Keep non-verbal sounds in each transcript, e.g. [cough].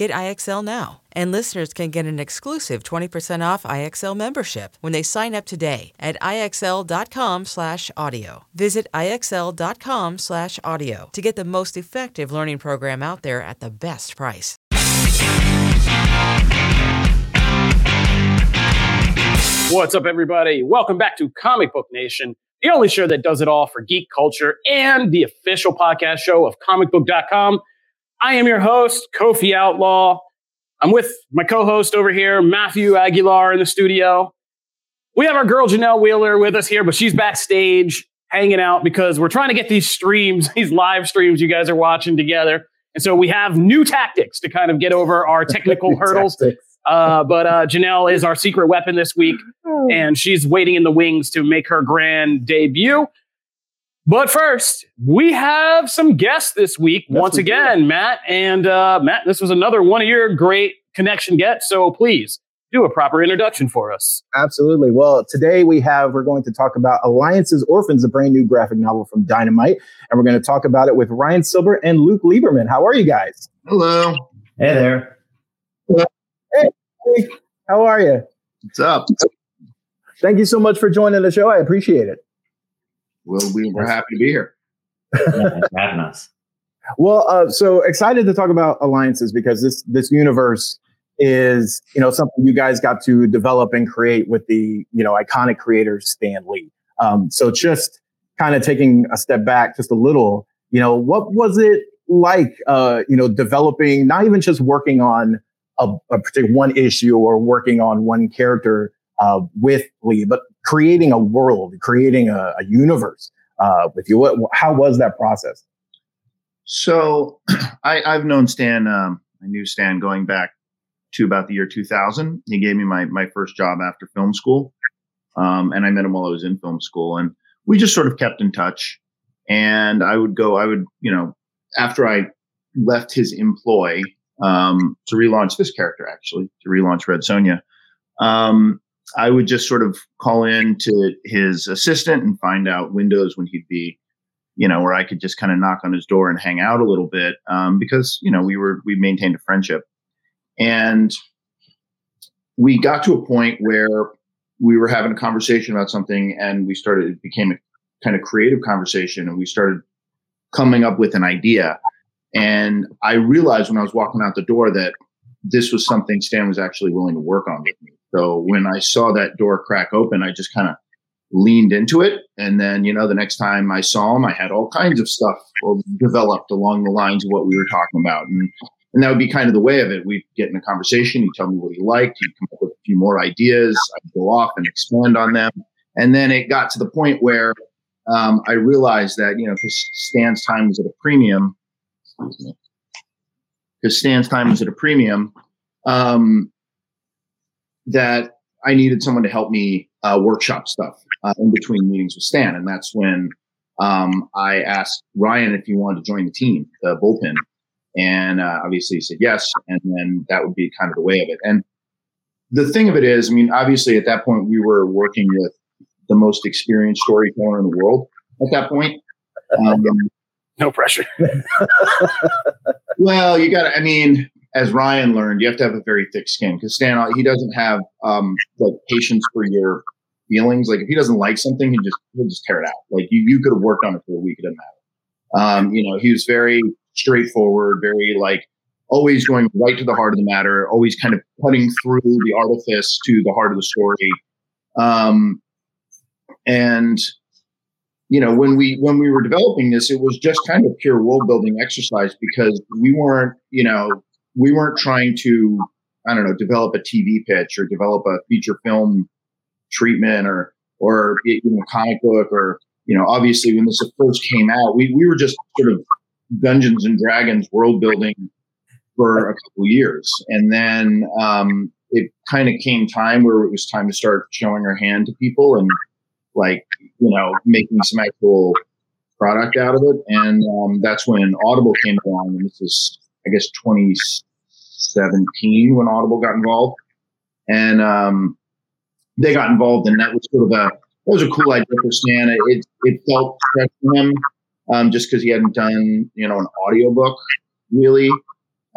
Get IXL now. And listeners can get an exclusive 20% off IXL membership when they sign up today at IXL.com/audio. Visit IXL.com/audio to get the most effective learning program out there at the best price. What's up, everybody? Welcome back to Comic Book Nation, the only show that does it all for geek culture and the official podcast show of comicbook.com. I am your host, Kofi Outlaw. I'm with my co host over here, Matthew Aguilar, in the studio. We have our girl, Janelle Wheeler, with us here, but she's backstage hanging out because we're trying to get these streams, [laughs] these live streams you guys are watching together. And so we have new tactics to kind of get over our technical [laughs] hurdles. Uh, but uh, Janelle is our secret weapon this week, and she's waiting in the wings to make her grand debut. But first, we have some guests this week Yes, once we again, Matt. And uh, Matt, this was another one of your great connection gets. So please do a proper introduction for us. Absolutely. Well, today we have, we're going to talk about Alliance's Orphans, a brand new graphic novel from Dynamite. And we're going to talk about it with Ryan Silver and Luke Lieberman. How are you guys? Hello. Hey there. Hey, how are you? What's up? Thank you so much for joining the show. I appreciate it. Well, we were happy to be here. Yeah, having us. Well, uh, so excited to talk about alliances because this this universe is you know something you guys got to develop and create with the you know iconic creator Stan Lee. Um, so just kind of taking a step back just a little, you know, what was it like? Uh, you know, developing not even just working on a, a particular one issue or working on one character uh, with Lee, but creating a world, creating a, a universe uh, with you. What, how was that process? So [clears throat] I, I've known Stan, um, I knew Stan going back to about the year 2000. He gave me my, my first job after film school. Um, and I met him while I was in film school. And we just sort of kept in touch. And I would go, I would, you know, after I left his employ um, to relaunch this character, actually, to relaunch Red Sonja, um, I would just sort of call in to his assistant and find out windows when he'd be, you know, where I could just kind of knock on his door and hang out a little bit um, because you know we were we maintained a friendship, and we got to a point where we were having a conversation about something, and we started it became a kind of creative conversation, and we started coming up with an idea, and I realized when I was walking out the door that this was something Stan was actually willing to work on with me. So when I saw that door crack open, I just kind of leaned into it. And then, you know, the next time I saw him, I had all kinds of stuff developed along the lines of what we were talking about. And, and that would be kind of the way of it. We'd get in a conversation. He'd tell me what he liked. He'd come up with a few more ideas. I'd go off and expand on them. And then it got to the point where um, I realized that, you know, because Stan's time was at a premium, because Stan's time was at a premium, um, that I needed someone to help me uh, workshop stuff uh, in between meetings with Stan. And that's when um, I asked Ryan if he wanted to join the team, the bullpen. And uh, obviously he said yes. And then that would be kind of the way of it. And the thing of it is, I mean, obviously at that point we were working with the most experienced storyteller in the world at that point. Um, No pressure. [laughs] well, you got to, I mean, as Ryan learned, you have to have a very thick skin because Stan, he doesn't have um, like patience for your feelings. Like if he doesn't like something, he just he'll just tear it out. Like you, you could have worked on it for a week, it doesn't matter. Um, you know, he was very straightforward, very like always going right to the heart of the matter, always kind of cutting through the artifice to the heart of the story. Um, and you know, when we when we were developing this, it was just kind of pure world building exercise because we weren't, you know, we weren't trying to, I don't know, develop a TV pitch or develop a feature film treatment or, or, you know, comic book or, you know, obviously when this first came out, we, we were just sort of Dungeons and Dragons world building for a couple years. And then, um, it kind of came time where it was time to start showing our hand to people and like, you know, making some actual product out of it. And um, that's when Audible came along. And this is, I guess, 2017 when Audible got involved. And um, they got involved, and that was sort of a that was a cool idea for Stan. It it felt fresh to him, um, just because he hadn't done you know an audiobook really.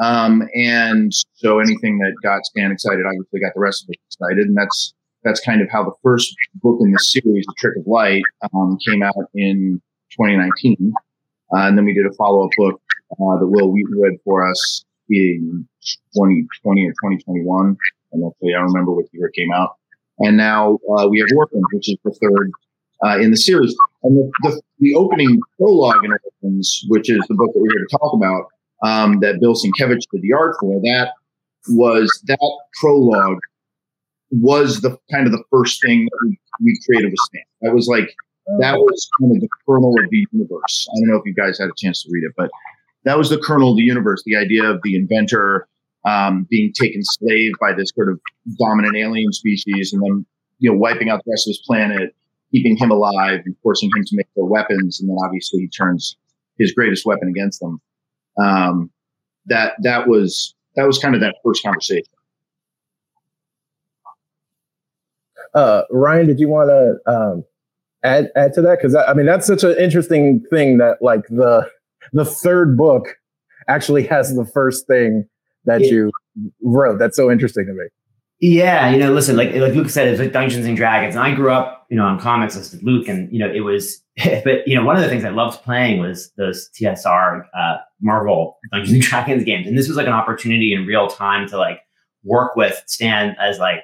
Um, and so anything that got Stan excited, obviously got the rest of us excited, and that's that's kind of how the first book in the series, The Trick of Light, um, came out in 2019. Uh, and then we did a follow up book uh, that Wil Wheaton read for us in 2020 or 2021. And actually, I don't remember what year it came out. And now uh, we have Orphans, which is the third uh, in the series. And the, the, the, opening prologue in Orphans, which is the book that we're here to talk about, um, that Bill Sienkiewicz did the art for, that was that prologue was the kind of the first thing we, we created with Stan. That was like that was kind of the kernel of the universe. I don't know if you guys had a chance to read it, but that was the kernel of the universe. The idea of the inventor um, being taken slave by this sort of dominant alien species, and then you know wiping out the rest of his planet, keeping him alive, and forcing him to make their weapons, and then obviously he turns his greatest weapon against them. Um, that that was that was kind of that first conversation. Uh, Ryan, did you want to um, add add to that? Because I mean, that's such an interesting thing that like the the third book actually has the first thing that yeah. you wrote. That's so interesting to me. Yeah, you know, listen, like like Luke said, it's like Dungeons and Dragons, and I grew up, you know, on comics with Luke, and you know, it was, [laughs] but you know, one of the things I loved playing was those TSR uh, Marvel Dungeons and [laughs] Dragons games, and this was like an opportunity in real time to like work with Stan as like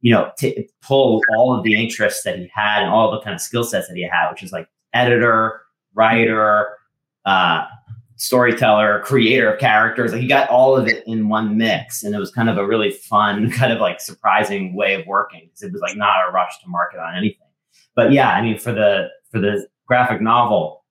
you know, t- pull all of the interests that he had and all the kind of skill sets that he had, which is like editor, writer, uh, storyteller, creator of characters. Like he got all of it in one mix, and it was kind of a really fun, [laughs] kind of like surprising way of working because it was like not a rush to market on anything. But yeah, I mean, for the for the graphic novel,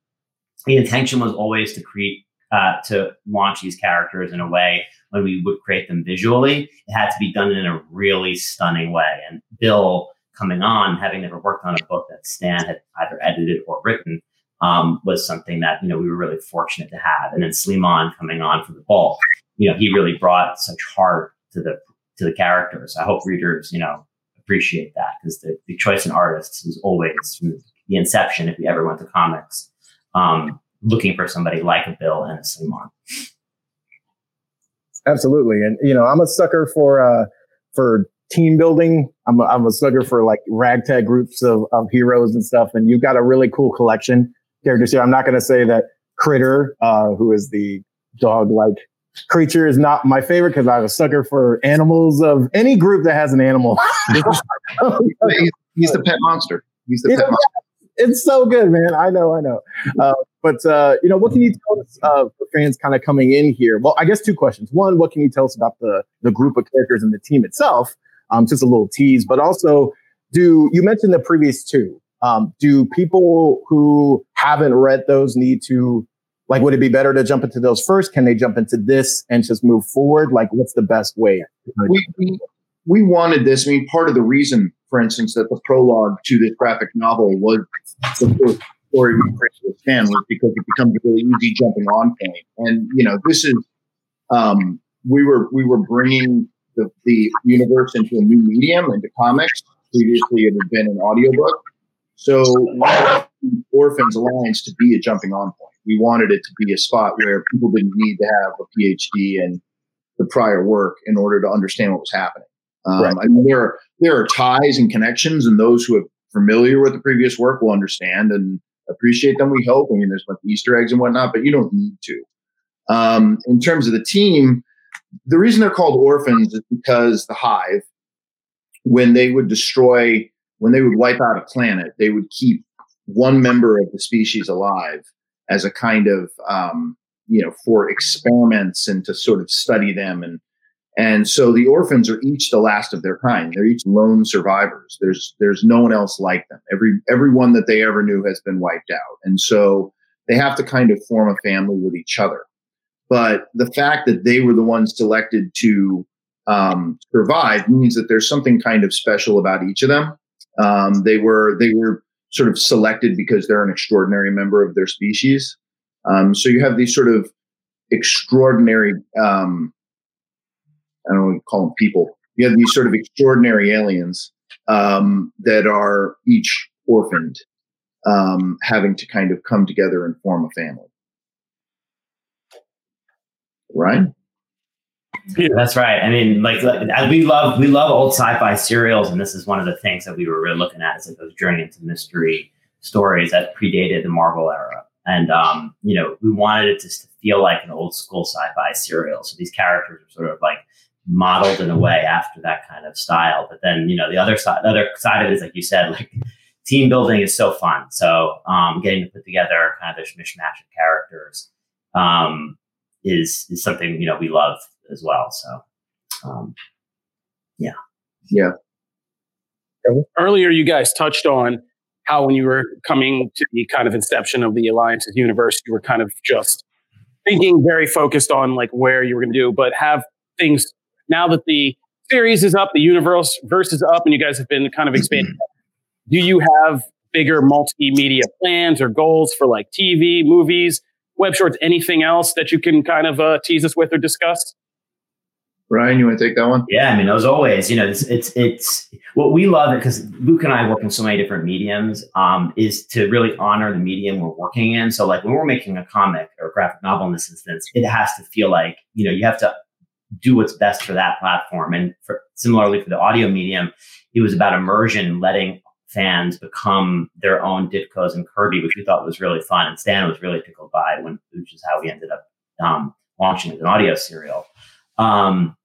the intention was always to create uh, to launch these characters in a way when we would create them visually, it had to be done in a really stunning way. And Bill coming on, having never worked on a book that Stan had either edited or written, um, was something that you know we were really fortunate to have. And then Slimon coming on for the bulk, you know, he really brought such heart to the to the characters. I hope readers, you know, appreciate that because the, the choice in artists was always from the inception. If we ever went to comics, um, looking for somebody like a Bill and a Slimon. Absolutely, and you know, I'm a sucker for uh, for team building. I'm a, I'm a sucker for like ragtag groups of, of heroes and stuff. And you've got a really cool collection characters here. I'm not going to say that Critter, uh, who is the dog like creature, is not my favorite because I'm a sucker for animals of any group that has an animal. he's, [laughs] [laughs] he's, the pet monster. He's the pet monster it's so good, man. I know, I know. Uh, but uh, you know, what can you tell us uh, for fans kind of coming in here? Well, I guess two questions. One, what can you tell us about the the group of characters and the team itself? Um, just a little tease, but also, do you mentioned the previous two? Um, do people who haven't read those need to like? Would it be better to jump into those first? Can they jump into this and just move forward? Like, what's the best way? We, we, we wanted this. I mean, part of the reason for instance, that the prologue to this graphic novel was the first story we created with Stan was because it becomes a really easy jumping on point. And you know, this is um, we were we were bringing the, the universe into a new medium, into comics. Previously, it had been an audiobook. So, Orphans Alliance to be a jumping on point. We wanted it to be a spot where people didn't need to have a PhD and the prior work in order to understand what was happening. Um, right. I mean, there are there are ties and connections, and those who are familiar with the previous work will understand and appreciate them. We hope. I mean, there's like Easter eggs and whatnot, but you don't need to. Um, in terms of the team, the reason they're called orphans is because the hive, when they would destroy, when they would wipe out a planet, they would keep one member of the species alive as a kind of um, you know, for experiments and to sort of study them and and so the orphans are each the last of their kind. They're each lone survivors. There's there's no one else like them. Every everyone that they ever knew has been wiped out. And so they have to kind of form a family with each other. But the fact that they were the ones selected to um, survive means that there's something kind of special about each of them. Um, they were they were sort of selected because they're an extraordinary member of their species. Um, so you have these sort of extraordinary um, I don't want to call them people. You have these sort of extraordinary aliens um, that are each orphaned, um, having to kind of come together and form a family. Right? Yeah, that's right. I mean, like we love we love old sci-fi serials, and this is one of the things that we were really looking at is like those journey into mystery stories that predated the Marvel era. And um, you know, we wanted it to feel like an old school sci-fi serial. So these characters are sort of like modeled in a way after that kind of style. But then, you know, the other side, the other side of it is like you said, like team building is so fun. So um, getting to put together kind of this mishmash of characters um, is is something you know we love as well. So um, yeah, yeah. Earlier, you guys touched on how when you were coming to the kind of inception of the Alliances universe, you were kind of just thinking very focused on like where you were going to do, but have things now that the series is up, the universe verse is up, and you guys have been kind of [clears throat] expanding, do you have bigger multimedia plans or goals for like TV, movies, web shorts, anything else that you can kind of uh, tease us with or discuss? Ryan, you want to take that one? Yeah, I mean, as always, you know, it's it's, it's what we love because Luke and I work in so many different mediums. Um, is to really honor the medium we're working in. So, like when we're making a comic or graphic novel in this instance, it has to feel like you know you have to do what's best for that platform. And for, similarly for the audio medium, it was about immersion, letting fans become their own Ditkos and Kirby, which we thought was really fun. And Stan was really tickled by when, which is how we ended up um, launching as an audio serial. Um,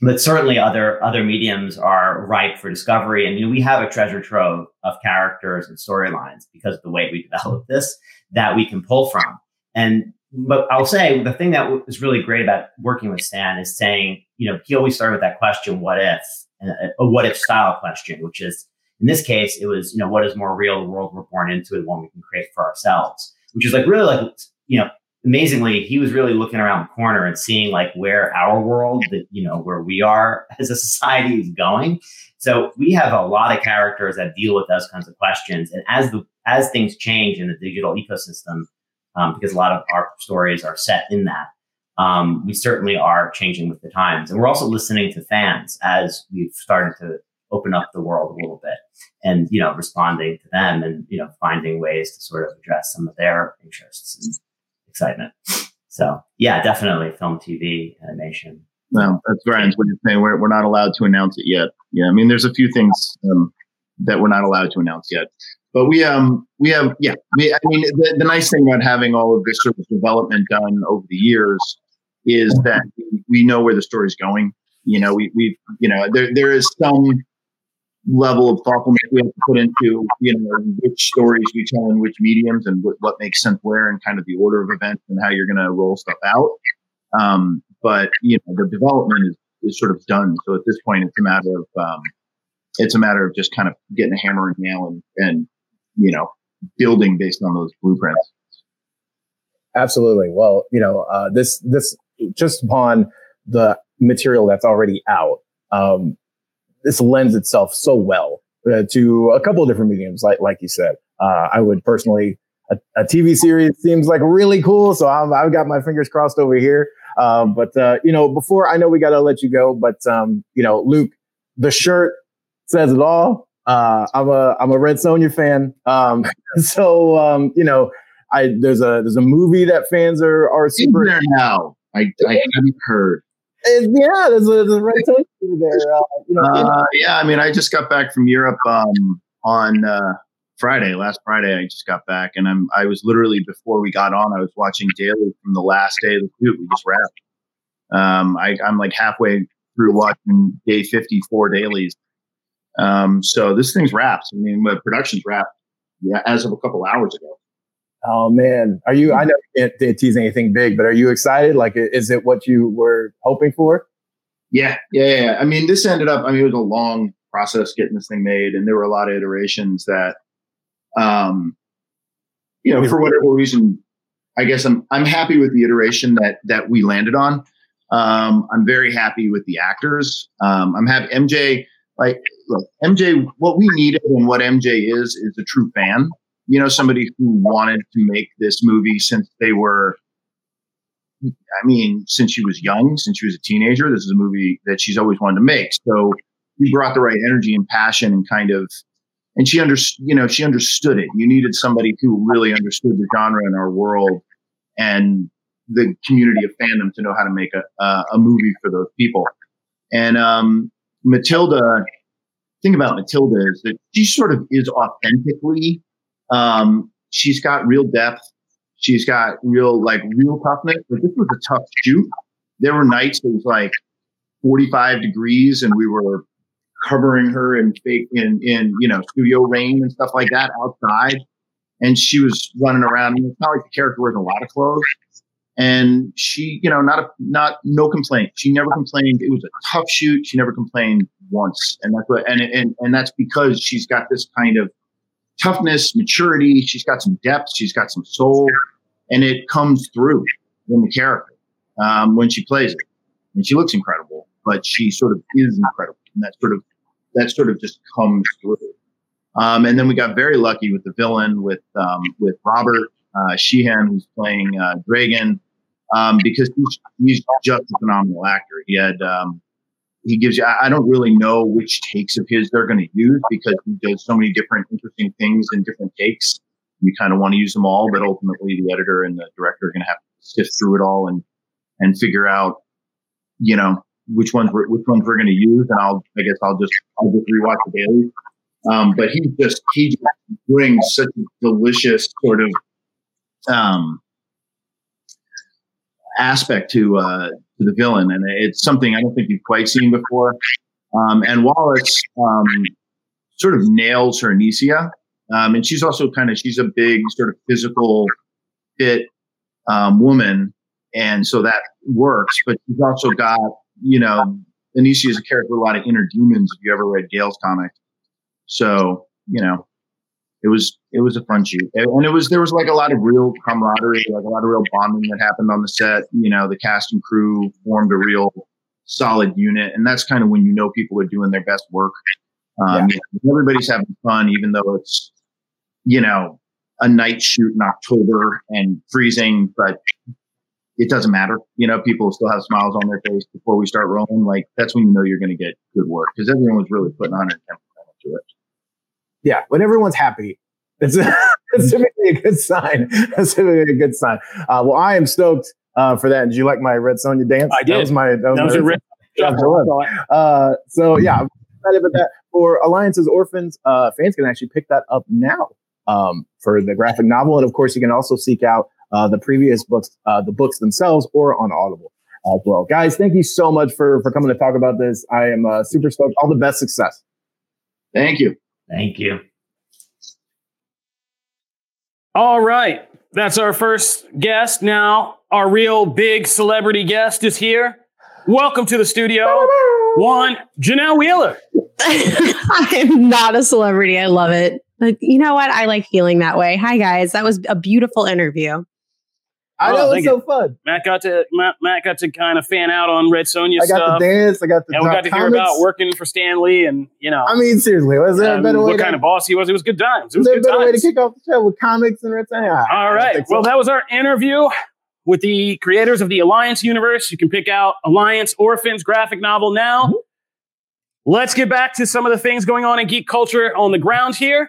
but certainly other other mediums are ripe for discovery. And you know, we have a treasure trove of characters and storylines because of the way we developed this that we can pull from. And but I'll say the thing that was really great about working with Stan is saying, you know, he always started with that question, what if, uh, a what if style question, which is in this case, it was, you know, what is more real, the world we're born into, the one we can create for ourselves, which is like really like, you know, amazingly, he was really looking around the corner and seeing like where our world, that, you know, where we are [laughs] as a society is going. So we have a lot of characters that deal with those kinds of questions. And as the, as things change in the digital ecosystem, um, because a lot of our stories are set in that. Um, we certainly are changing with the times. And we're also listening to fans as we've started to open up the world a little bit and, you know, responding to them and, you know, finding ways to sort of address some of their interests and excitement. So yeah, definitely film, TV, animation. Well, that's Ryan's of saying we're, we're not allowed to announce it yet. Yeah. I mean, there's a few things um, that we're not allowed to announce yet. But we um we have yeah we, I mean the, the nice thing about having all of this sort of development done over the years is that we know where the story's going. You know we we you know there there is some level of thoughtfulness we have to put into you know which stories we tell in which mediums and what, what makes sense where and kind of the order of events and how you're going to roll stuff out. Um, but you know the development is is sort of done. So at this point, it's a matter of um, it's a matter of just kind of getting a hammer and nail and and you know, building based on those blueprints. Absolutely. Well, you know, uh, this this just upon the material that's already out, um, this lends itself so well uh, to a couple of different mediums, like like you said. Uh, I would personally a, a, TV series seems like really cool, so i have got my fingers crossed over here. Um, but uh, you know, before I know we got to let you go, but um, you know, Luke, the shirt says it all. Uh, I'm a I'm a Red Sonja fan. Um, [laughs] so um, you know, I there's a there's a movie that fans are are super there now. I, I haven't heard. Yeah, there's a, there's a Red Sonja there. Uh, you know, uh, yeah, I mean, I just got back from Europe um, on uh, Friday. Last Friday, I just got back, and I'm I was literally before we got on, I was watching daily from the last day of the shoot. We just wrapped. Um, I, I'm like halfway through watching day 54 dailies um, so this thing's wrapped. I mean, the production's wrapped yeah, as of a couple hours ago. Oh man, are you? I know you can't tease anything big, but are you excited? Like, is it what you were hoping for? Yeah, yeah, yeah. I mean, this ended up. I mean, it was a long process getting this thing made, and there were a lot of iterations that, um, you know, for whatever reason, I guess I'm I'm happy with the iteration that that we landed on. Um, I'm very happy with the actors. Um, I'm happy MJ. Like, look, MJ. What we needed and what MJ is is a true fan you know, somebody who wanted to make this movie since they were, I mean, since she was young, since she was a teenager. This is a movie that she's always wanted to make. So we brought the right energy and passion and kind of, and she understood, you know, she understood it. You needed somebody who really understood the genre and our world and the community of fandom to know how to make a, a movie for those people. And um, Matilda, thing about Matilda is that she sort of is authentically um, she's got real depth. She's got real, like, real toughness. But this was a tough shoot. There were nights it was like 45 degrees and we were covering her in fake, in, in, you know, studio rain and stuff like that outside. And she was running around. And it's not like the character wears a lot of clothes. And she, you know, not a, not, no complaint. She never complained. It was a tough shoot. She never complained once. And that's what, and, and, and that's because she's got this kind of, toughness, maturity. She's got some depth. She's got some soul, and it comes through in the character um, when she plays it. And she looks incredible, but she sort of is incredible, and that sort of that sort of just comes through. Um, and then we got very lucky with the villain with um, with Robert uh, Sheehan, who's playing uh, Draygan, um, because he's, he's just a phenomenal actor. He had um, he gives you, I don't really know which takes of his they're going to use because he does so many different interesting things in different takes. You kind of want to use them all, but ultimately the editor and the director are going to have to sift through it all and, and figure out, you know, which ones we're, which ones we're going to use. And I'll, I guess I'll just, I'll just rewatch the daily. Um, but he just, he just brings such a delicious sort of, um, aspect to, uh, to the villain, and it's something I don't think you've quite seen before. Um, and Wallis um, sort of nails her Anicia, um, and she's also kind of she's a big sort of physical fit um, woman, and so that works. But she's also got you know Anicia is a character with a lot of inner demons. If you ever read Gail's comic, so you know it was it was a fun shoot, and it was there was like a lot of real camaraderie, like a lot of real bonding that happened on the set. You know, the cast and crew formed a real solid unit, and that's kind of when you know people are doing their best work. Um, yeah. you know, everybody's having fun, even though it's you know a night shoot in October and freezing, but it doesn't matter. You know, people still have smiles on their face before we start rolling. Like that's when you know you're going to get good work because everyone was really putting 110% into it yeah, when everyone's happy, it's, [laughs] it's typically a good sign. It's typically a good sign. Uh, well, I am stoked uh, for that. Did you like my Red Sonja dance? I did. That was my that was, that was my red. [laughs] Uh, so yeah, I'm excited about that. For Alliance's Orphans, uh, fans can actually pick that up now um, for the graphic novel, and of course, you can also seek out uh, the previous books, uh, the books themselves, or on Audible as well. Guys, thank you so much for for coming to talk about this. I am uh, super stoked. All the best success. Thank you. Thank you. All right. That's our first guest. Now, our real big celebrity guest is here. Welcome to the studio, one, Janelle Wheeler. [laughs] I'm not a celebrity. I love it. But you know what? I like feeling that way. Hi, guys. That was a beautiful interview. I know oh, it's so fun. Matt got to Matt, Matt, got to kind of fan out on Red Sonja I got stuff. the dance. I got the. And we got to hear about working for Stan Lee, and you know. I mean, seriously, was there um, a better way? What to, kind of boss he was? It was good times. It was, was there a better times. way to kick off the show with comics and Red Sonja? All right. So. Well, that was our interview with the creators of the Alliance universe. You can pick out Alliance Orphans graphic novel now. Mm-hmm. Let's get back to some of the things going on in geek culture on the ground here.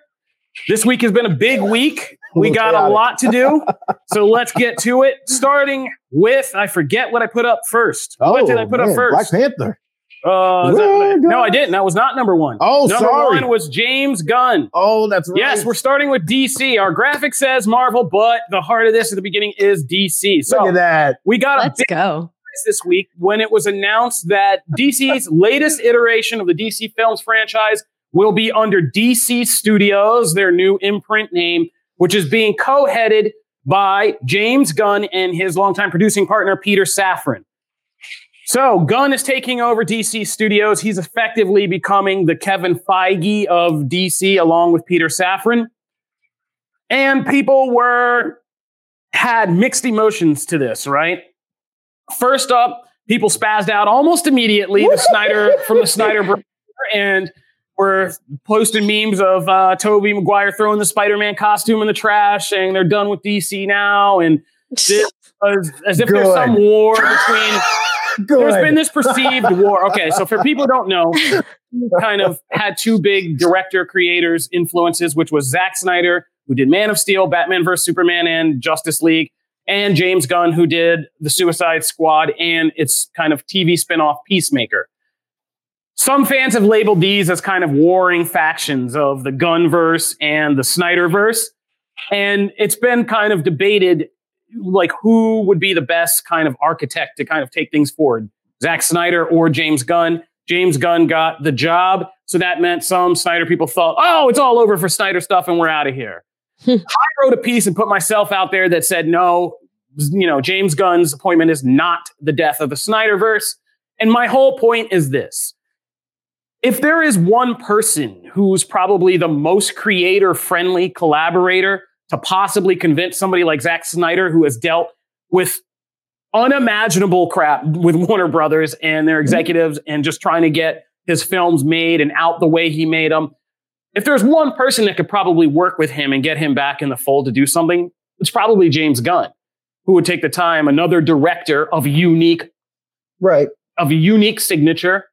This week has been a big week. We got a lot to do. [laughs] So let's get to it. Starting with, I forget what I put up first. Oh, what did I put man. up first? Black Panther. Uh, that, no, I didn't. That was not number one. Oh, number sorry. one was James Gunn. Oh, that's right. Yes, we're starting with DC. Our graphic says Marvel, but the heart of this at the beginning is DC. So Look at that. We got Let's a go. this week when it was announced that DC's [laughs] latest iteration of the DC Films franchise will be under DC Studios, their new imprint name, which is being co headed by James Gunn and his longtime producing partner, Peter Safran. So Gunn is taking over DC Studios. He's effectively becoming the Kevin Feige of DC along with Peter Safran. And people were had mixed emotions to this, right? First up, people spazzed out almost immediately the Snyder from the Snyder [laughs] and were posting memes of uh, Tobey Maguire throwing the Spider-Man costume in the trash, saying they're done with DC now, and this [laughs] was as if there's some war between. [laughs] There's been this perceived war. Okay, so for people who don't know, kind of had two big director creators influences, which was Zack Snyder, who did Man of Steel, Batman vs Superman, and Justice League, and James Gunn, who did The Suicide Squad and its kind of TV spinoff Peacemaker. Some fans have labeled these as kind of warring factions of the Gunverse and the Snyderverse. And it's been kind of debated like who would be the best kind of architect to kind of take things forward, Zack Snyder or James Gunn. James Gunn got the job. So that meant some Snyder people thought, oh, it's all over for Snyder stuff and we're out of here. Hmm. I wrote a piece and put myself out there that said, no, you know, James Gunn's appointment is not the death of the Snyderverse. And my whole point is this. If there is one person who's probably the most creator friendly collaborator to possibly convince somebody like Zack Snyder, who has dealt with unimaginable crap with Warner Brothers and their mm-hmm. executives and just trying to get his films made and out the way he made them. If there's one person that could probably work with him and get him back in the fold to do something, it's probably James Gunn, who would take the time, another director of unique Right. of a unique signature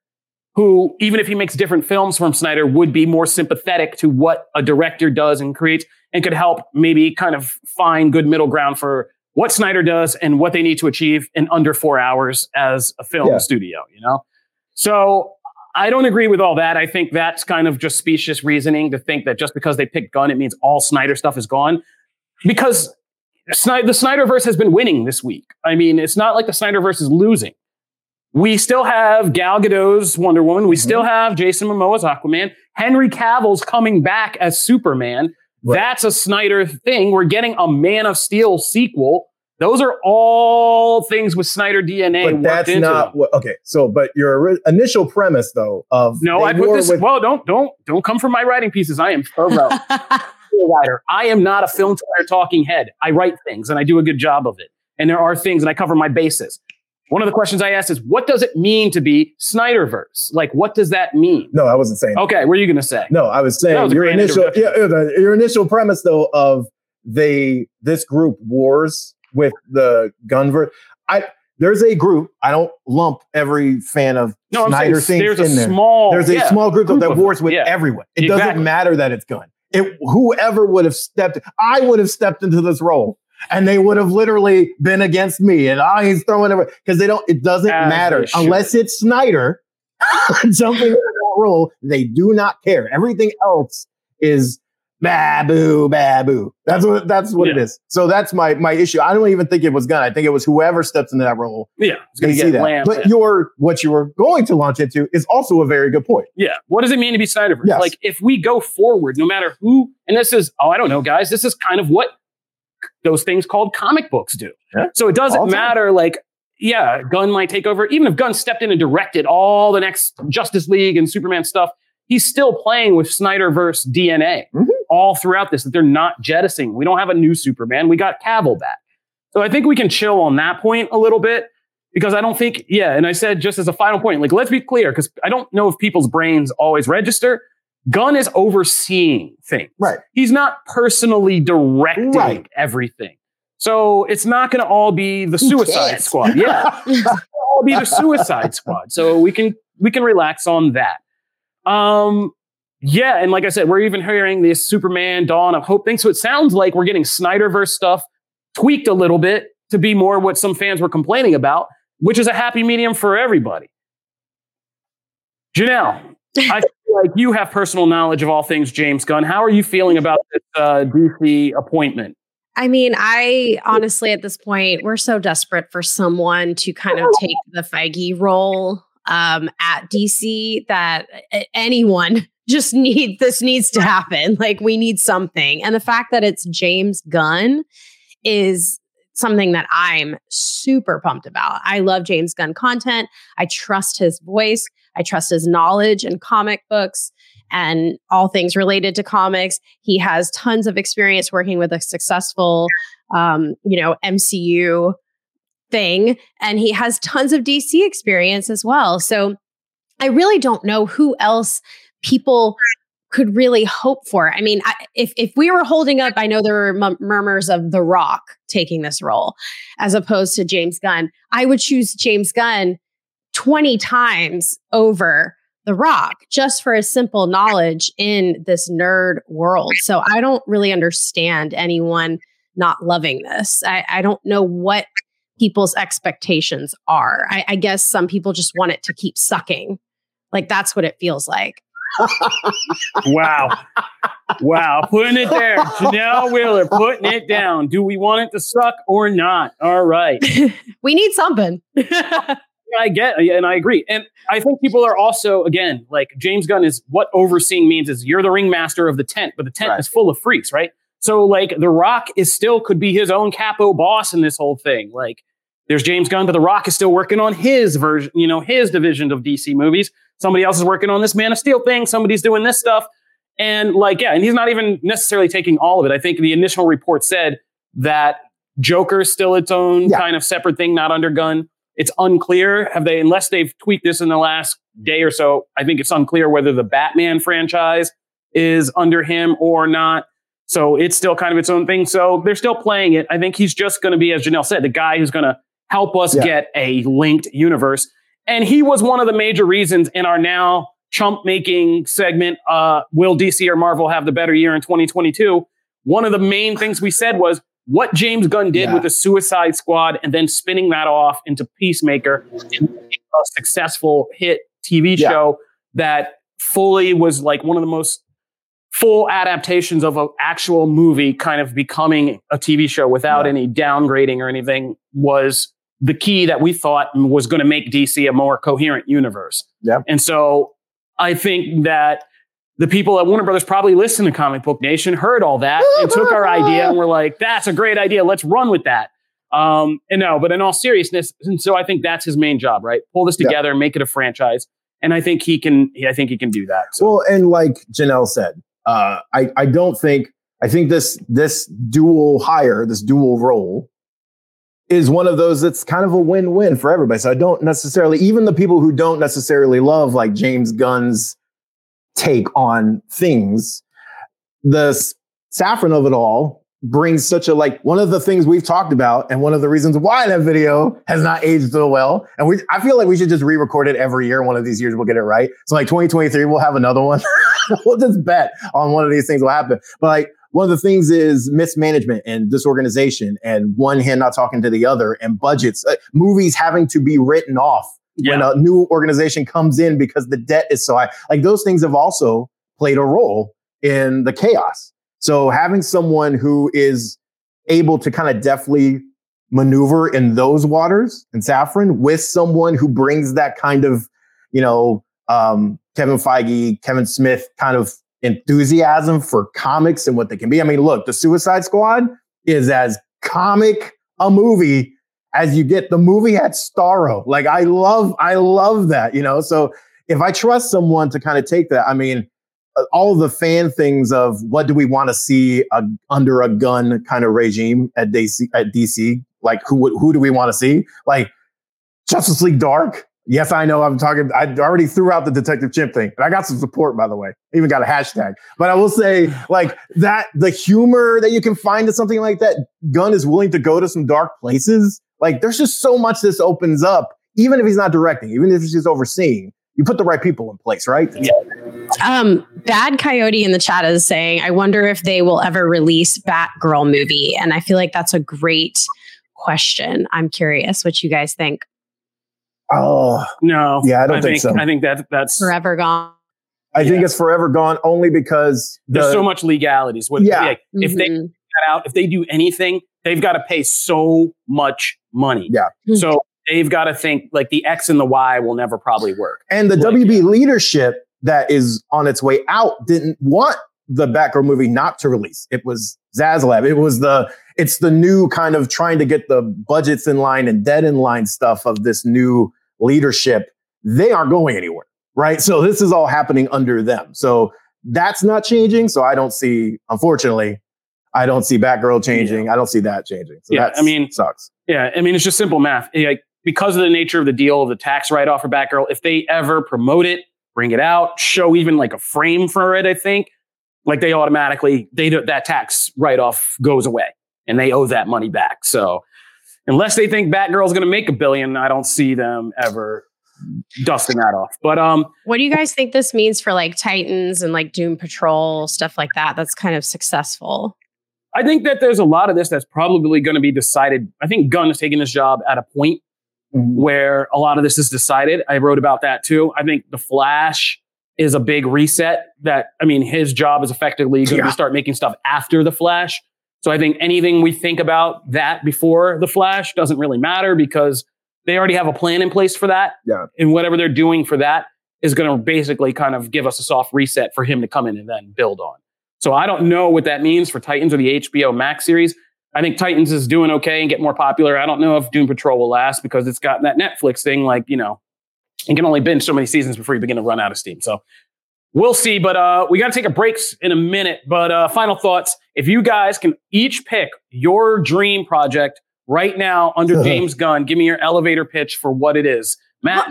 who, even if he makes different films from Snyder, would be more sympathetic to what a director does and creates and could help maybe kind of find good middle ground for what Snyder does and what they need to achieve in under four hours as a film Yeah. studio, you know? So I don't agree with all that. I think that's kind of just specious reasoning to think that just because they picked Gunn, it means all Snyder stuff is gone. Because Snyder, the Snyderverse has been winning this week. I mean, it's not like the Snyderverse is losing. We still have Gal Gadot's Wonder Woman. We mm-hmm. still have Jason Momoa's Aquaman. Henry Cavill's coming back as Superman. Right. That's a Snyder thing. We're getting a Man of Steel sequel. Those are all things with Snyder DNA But that's into not what. Okay. So, but your initial premise, though, of No, I put this. with- well, don't don't don't come from my writing pieces. I am thorough [laughs] writer. I am not a film Snyder talking head. I write things and I do a good job of it. And there are things and I cover my bases. One of the questions I asked is, what does it mean to be Snyderverse? Like, what does that mean? no, I wasn't saying. Okay, what are you going to say? No, I was saying was your initial, yeah, introduction. yeah, the, your initial premise though of they this group wars with the Gunver. I there's a group. I don't lump every fan of No, Snyder saying things there's a in there. small. there's a yeah, small group, group that wars with Yeah. everyone. It Exactly. doesn't matter that it's Gunn. It whoever would have stepped, I would have stepped into this role. And they would have literally been against me, and ah, he's throwing it because they don't. It doesn't As matter unless it's Snyder [laughs] jumping into that role. They do not care. Everything else is baboo, baboo. That's what that's what it Yeah. is. So that's my my issue. I don't even think it was Gunn. I think it was whoever steps into that role. Yeah, it's going to see get that. But your what you were going to launch into is also a very good point. Yeah. What does it mean to be Snyderverse? Yes. Like, if we go forward, no matter who, and this is, oh, I don't know, guys, this is kind of what those things called comic books do. Yeah. So it doesn't matter, like, yeah, Gunn might take over. Even if Gunn stepped in and directed all the next Justice League and Superman stuff, he's still playing with Snyderverse DNA Mhm. all throughout this that they're not jettisoning. We don't have a new Superman. We got Cavill back. So I think we can chill on that point a little bit because I don't think, yeah. And I said just as a final point, like, let's be clear because I don't know if people's brains always register. Gunn is overseeing things. Right. He's not personally directing Right. everything. So it's not going to all be the Suicide? Squad. Yeah. [laughs] all be the Suicide Squad. So we can we can relax on that. Um, yeah, and like I said, we're even hearing this Superman Dawn of Hope thing. So it sounds like we're getting Snyderverse stuff tweaked a little bit to be more what some fans were complaining about, which is a happy medium for everybody. Janelle, [laughs] I like you have personal knowledge of all things James Gunn. How are you feeling about this uh, DC appointment? I mean, I honestly, at this point, we're so desperate for someone to kind of take the Feige role um, at DC that anyone [laughs] just need this needs to happen. Like we need something, and the fact that it's James Gunn is something that I'm super pumped about. I love James Gunn content. I trust his voice. I trust his knowledge and comic books and all things related to comics. He has tons of experience working with a successful, um, you know, MCU thing, and he has tons of DC experience as well. So I really don't know who else people could really hope for. I mean, I, if if we were holding up, I know there were m- murmurs of The Rock taking this role as opposed to James Gunn. I would choose James Gunn 20 times over The Rock just for a simple knowledge in this nerd world. So I don't really understand anyone not loving this. I, I don't know what people's expectations are. I, I guess some people just want it to keep sucking. Like that's what it feels like. Wow. Wow. Putting it there. [laughs] Janelle Wheeler putting it down. Do we want it to suck or not? All right. [laughs] we need something. [laughs] I get, and I agree. And I think people are also, again, like James Gunn is what overseeing means is you're the ringmaster of the tent, but the tent right. is full of freaks, right? So, like, The Rock is still could be his own capo boss in this whole thing. Like, there's James Gunn, but The Rock is still working on his version, you know, his division of DC movies. Somebody else is working on this Man of Steel thing. Somebody's doing this stuff. And like, yeah, and he's not even necessarily taking all of it. I think the initial report said that Joker's still its own yeah. kind of separate thing, not under Gunn. It's unclear. Have they, unless they've tweaked this in the last day or so, I think it's unclear whether the Batman franchise is under him or not. So it's still kind of its own thing. So they're still playing it. I think he's just going to be, as Janelle said, the guy who's going to help us yeah. get a linked universe. And he was one of the major reasons in our now chump making segment, uh, will DC or Marvel have the better year in 2022? One of the main things we said was what James Gunn did yeah. with the Suicide Squad and then spinning that off into Peacemaker, a successful hit TV yeah. show that fully was like one of the most full adaptations of an actual movie kind of becoming a TV show without yeah. any downgrading or anything was the key that we thought was going to make DC a more coherent universe. Yeah. And so I think that the people at Warner Brothers probably listened to Comic Book Nation, heard all that, and took our [laughs] idea and were like, that's a great idea. Let's run with that. Um, and no, but in all seriousness, and so I think that's his main job, right? Pull this together, yeah. make it a franchise. And I think he can, I think he can do that. So. Well, and like Janelle said, uh, I, I don't think, I think this, this dual hire, this dual role is one of those that's kind of a win-win for everybody. So I don't necessarily, even the people who don't necessarily love like James Gunn's take on things, the Safran of it all brings such a like one of the things we've talked about and one of the reasons why that video has not aged so well and we i feel like we should just re-record it every year one of these years we'll get it right. So like 2023 we'll have another one. [laughs] We'll just bet on one of these things will happen. But like one of the things is mismanagement and disorganization and one hand not talking to the other and budgets, uh, movies having to be written off yeah. when a new organization comes in because the debt is so high. Like those things have also played a role in the chaos. So having someone who is able to kind of deftly maneuver in those waters and Safran with someone who brings that kind of, you know, um, Kevin Feige, Kevin Smith kind of enthusiasm for comics and what they can be. I mean, look, the Suicide Squad is as comic a movie as you get. The movie had Starro. Like I love, I love that, you know. So if I trust someone to kind of take that, I mean, uh, all the fan things of what do we want to see uh, under a Gunn kind of regime at DC at DC? Like who who do we want to see? Like Justice League Dark Yes, I know. I'm talking. I already threw out the Detective Chimp thing, and I got some support, by the way. I even got a hashtag. But I will say, [sighs] like that, the humor that you can find in something like that. Gunn is willing to go to some dark places. Like, there's just so much this opens up. Even if he's not directing, even if he's just overseeing, you put the right people in place, right? Yeah. Um, Bad Coyote in the chat is saying, "I wonder if they will ever release Batgirl movie," and I feel like that's a great question. I'm curious what you guys think. Oh no, yeah, I don't I think, think, so. I think that that's forever gone. I yeah. think it's forever gone only because the, there's so much legalities. What, yeah, like, mm-hmm. if they mm-hmm. that out, if they do anything, they've got to pay so much money. Yeah, hmm. so they've got to think like the X and the Y will never probably work. And the like, WB leadership that is on its way out didn't want the Batgirl movie not to release. It was Zaslav. It was the it's the new kind of trying to get the budgets in line and dead in line stuff of this new leadership. They aren't going anywhere, right? So this is all happening under them. So that's not changing. So I don't see, unfortunately, I don't see Batgirl changing. I don't see that changing. So Yeah, that I mean- sucks. Yeah, I mean it's just simple math. Like because of the nature of the deal of the tax write-off for Batgirl, if they ever promote it, bring it out, show even like a frame for it, I think, like they automatically they that tax write-off goes away and they owe that money back. So unless they think Batgirl's going to make a billion, I don't see them ever dusting that off. But um, What do you guys think this means for like Titans and like Doom Patrol stuff like that? That's kind of successful. I think that there's a lot of this that's probably going to be decided. I think Gunn is taking this job at a point Mhm. where a lot of this is decided. I wrote about that too. I think the Flash is a big reset. That I mean, his job is effectively going Yeah. to start making stuff after the Flash. So I think anything we think about that before the Flash doesn't really matter because they already have a plan in place for that. Yeah. And whatever they're doing for that is going to basically kind of give us a soft reset for him to come in and then build on. So I don't know what that means for Titans or the HBO Max series. I think Titans is doing okay and get more popular. I don't know if Doom Patrol will last because it's got that Netflix thing. Like you know, you can only binge so many seasons before you begin to run out of steam. So we'll see. But uh, we got to take a break in a minute. But uh, final thoughts: if you guys can each pick your dream project right now under James Gunn, give me your elevator pitch for what it is. Matt.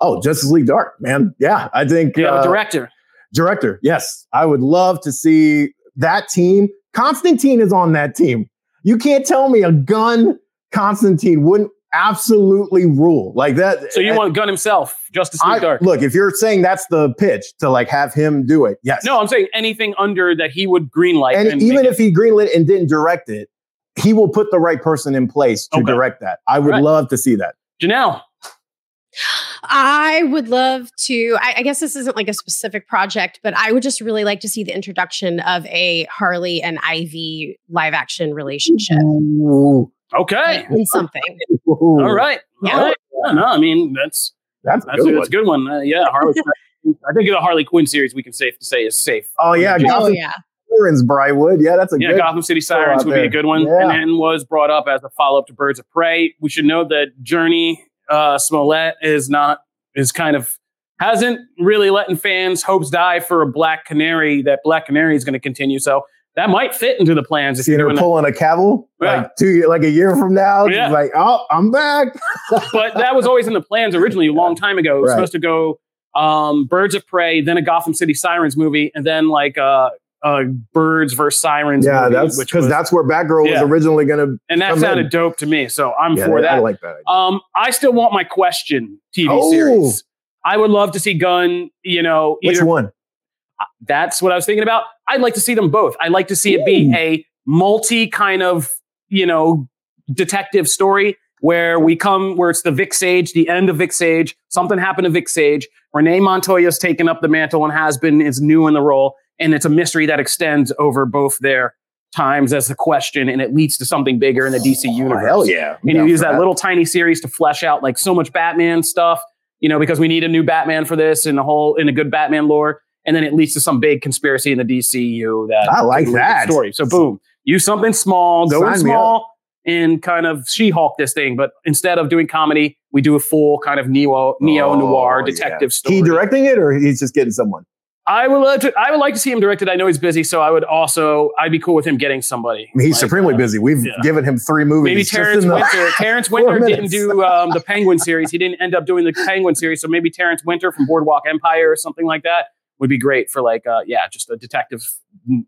Oh, Justice League Dark, man. Yeah, I think Yeah, uh, director. director. Yes, I would love to see that team. Constantine is on that team. You can't tell me a Gunn Constantine wouldn't absolutely rule like that. So you want Gunn himself, Justice I, Dark? look if you're saying that's the pitch to like have him do it. Yes. No, I'm saying anything under that he would greenlight. and, and even make it- if he greenlit and didn't direct it, he will put the right person in place to Okay. direct that. I would Right. love to see that. Janelle, I would love to. I, I guess this isn't like a specific project, but I would just really like to see the introduction of a Harley and Ivy live action relationship Ooh. okay, in something. Ooh. all right, Yeah. all right. Yeah, no, I mean that's That's a that's, good a, one. that's a good one. Uh, yeah, Harley. Quinn. I think the Harley Quinn series we can safe to say is safe. Oh yeah, Yeah. Oh Gotham yeah. Sirens, Brywood. Yeah, that's a Yeah, good. Gotham City Sirens out would be a good one, Yeah. and then was brought up as a follow up to Birds of Prey. We should know that Jurnee uh, Smollett is not is kind of hasn't really letting fans' hopes die for a Black Canary. That Black Canary is going to continue, so that might fit into the plans. If you're her doing that. pulling a Cavill Yeah. like two, like a year from now. Yeah. Like, oh, I'm back. [laughs] but that was always in the plans originally a long time ago. It was Right. supposed to go um, Birds of Prey, then a Gotham City Sirens movie, and then like uh, uh, Birds versus Sirens. yeah, movie, that's because that's where Batgirl Yeah. was originally going to. and that sounded in. dope to me. So I'm Yeah, for that. I like that. idea. Um, I still want my question TV Oh. series. I would love to see Gunn. You know, Which one? That's what I was thinking about. I'd like to see them both. I'd like to see it be a multi kind of, you know, detective story where we come, where it's the Vic Sage, the end of Vic Sage. Something happened to Vic Sage. Renee Montoya's taken up the mantle and has been, is new in the role. And it's a mystery that extends over both their times as the question and it leads to something bigger in the DC Oh, universe hell yeah! And you use for that little tiny series to flesh out like so much Batman stuff, you know, because we need a new Batman for this and a whole in a good Batman lore, and then it leads to some big conspiracy in the DCU that I like can lead to the that. story. So boom, use something small, go Sign small, and kind of She-Hulk this thing. But instead of doing comedy, we do a full kind of neo neo noir Oh, detective yeah. story. He directing it, or he's just getting someone. I would love to. I would like to see him directed. I know he's busy, so I would also. I'd be cool with him getting somebody. I mean, he's Like, supremely uh, busy. We've yeah. given him three movies. Maybe just Terrence Winter. [laughs] Terrence Winter didn't do um, the Penguin series. He didn't end up doing the Penguin series. So maybe Terrence Winter from Boardwalk Empire or something like that would be great for like, uh, yeah, just a detective,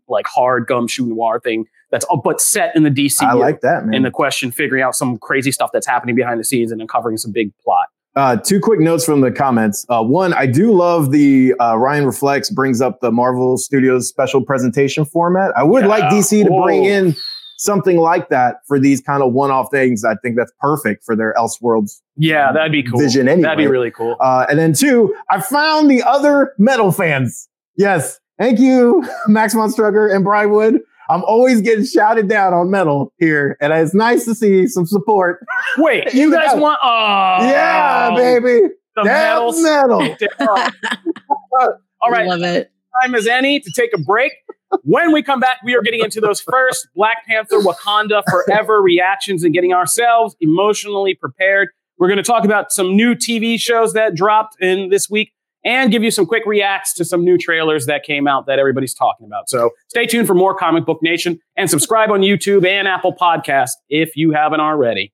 like hard gumshoe noir thing that's all but set in the DC. I like that, man. in the question, figuring out some crazy stuff that's happening behind the scenes and uncovering some big plot. Uh, two quick notes from the comments. Uh, one, I do love the uh, Ryan Reflects brings up the Marvel Studios special presentation format. I would like DC to bring in something like that for these kind of one-off things. I think that's perfect for their Elseworlds Yeah, that'd be cool. vision anyway. That'd be really cool. Uh, and then two, I found the other metal fans. Yes, thank you, [laughs] Max von Strucker and Brywood. I'm always getting shouted down on metal here, and it's nice to see some support. Wait, [laughs] you guys Yeah. want? Oh, yeah, baby. The That's medals. metal. [laughs] All right, Love it. time as any to take a break. When we come back, we are getting into those first Black Panther Wakanda Forever reactions and getting ourselves emotionally prepared. We're going to talk about some new TV shows that dropped in this week and give you some quick reacts to some new trailers that came out that everybody's talking about. So stay tuned for more Comic Book Nation and subscribe on YouTube and Apple Podcast if you haven't already.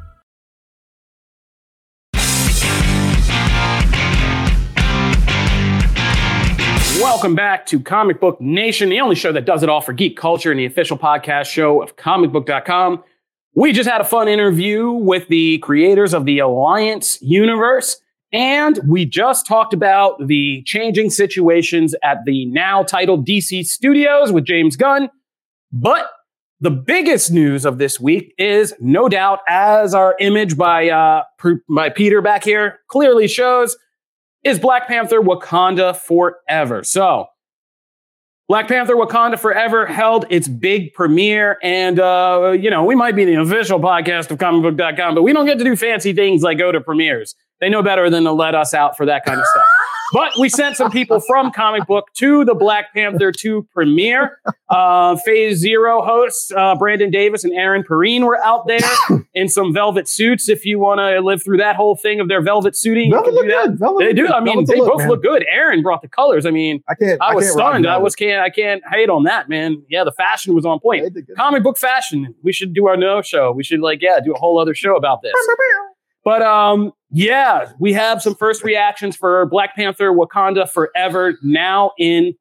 Welcome back to Comic Book Nation, the only show that does it all for geek culture and the official podcast show of comicbook.com. We just had a fun interview with the creators of the Alliance universe, and we just talked about the changing situations at the now titled DC Studios with James Gunn. But the biggest news of this week is no doubt, as our image by uh, by Peter back here clearly shows, is Black Panther Wakanda Forever. So, Black Panther Wakanda Forever held its big premiere. And, uh, you know, we might be the official podcast of comicbook.com, but we don't get to do fancy things like go to premieres. They know better than to let us out for that kind of stuff. [laughs] But we sent some people from Comic Book to the Black Panther 2 premiere. Uh, Phase Zero hosts uh, Brandon Davis and Aaron Perine were out there [coughs] in some velvet suits. If you want to live through that whole thing of their velvet suiting, Velvet do look that. good. Velvet They do. good. I mean, Velvet's they look, both man. look good. Aaron brought the colors. I mean, I can't. I was can't stunned. I was can't. I can't hate on that, man. Yeah, the fashion was on point. They did good. Comic book fashion. We should do our no show. We should like yeah, do a whole other show about this. But um, yeah, we have some first reactions for Black Panther Wakanda Forever now in,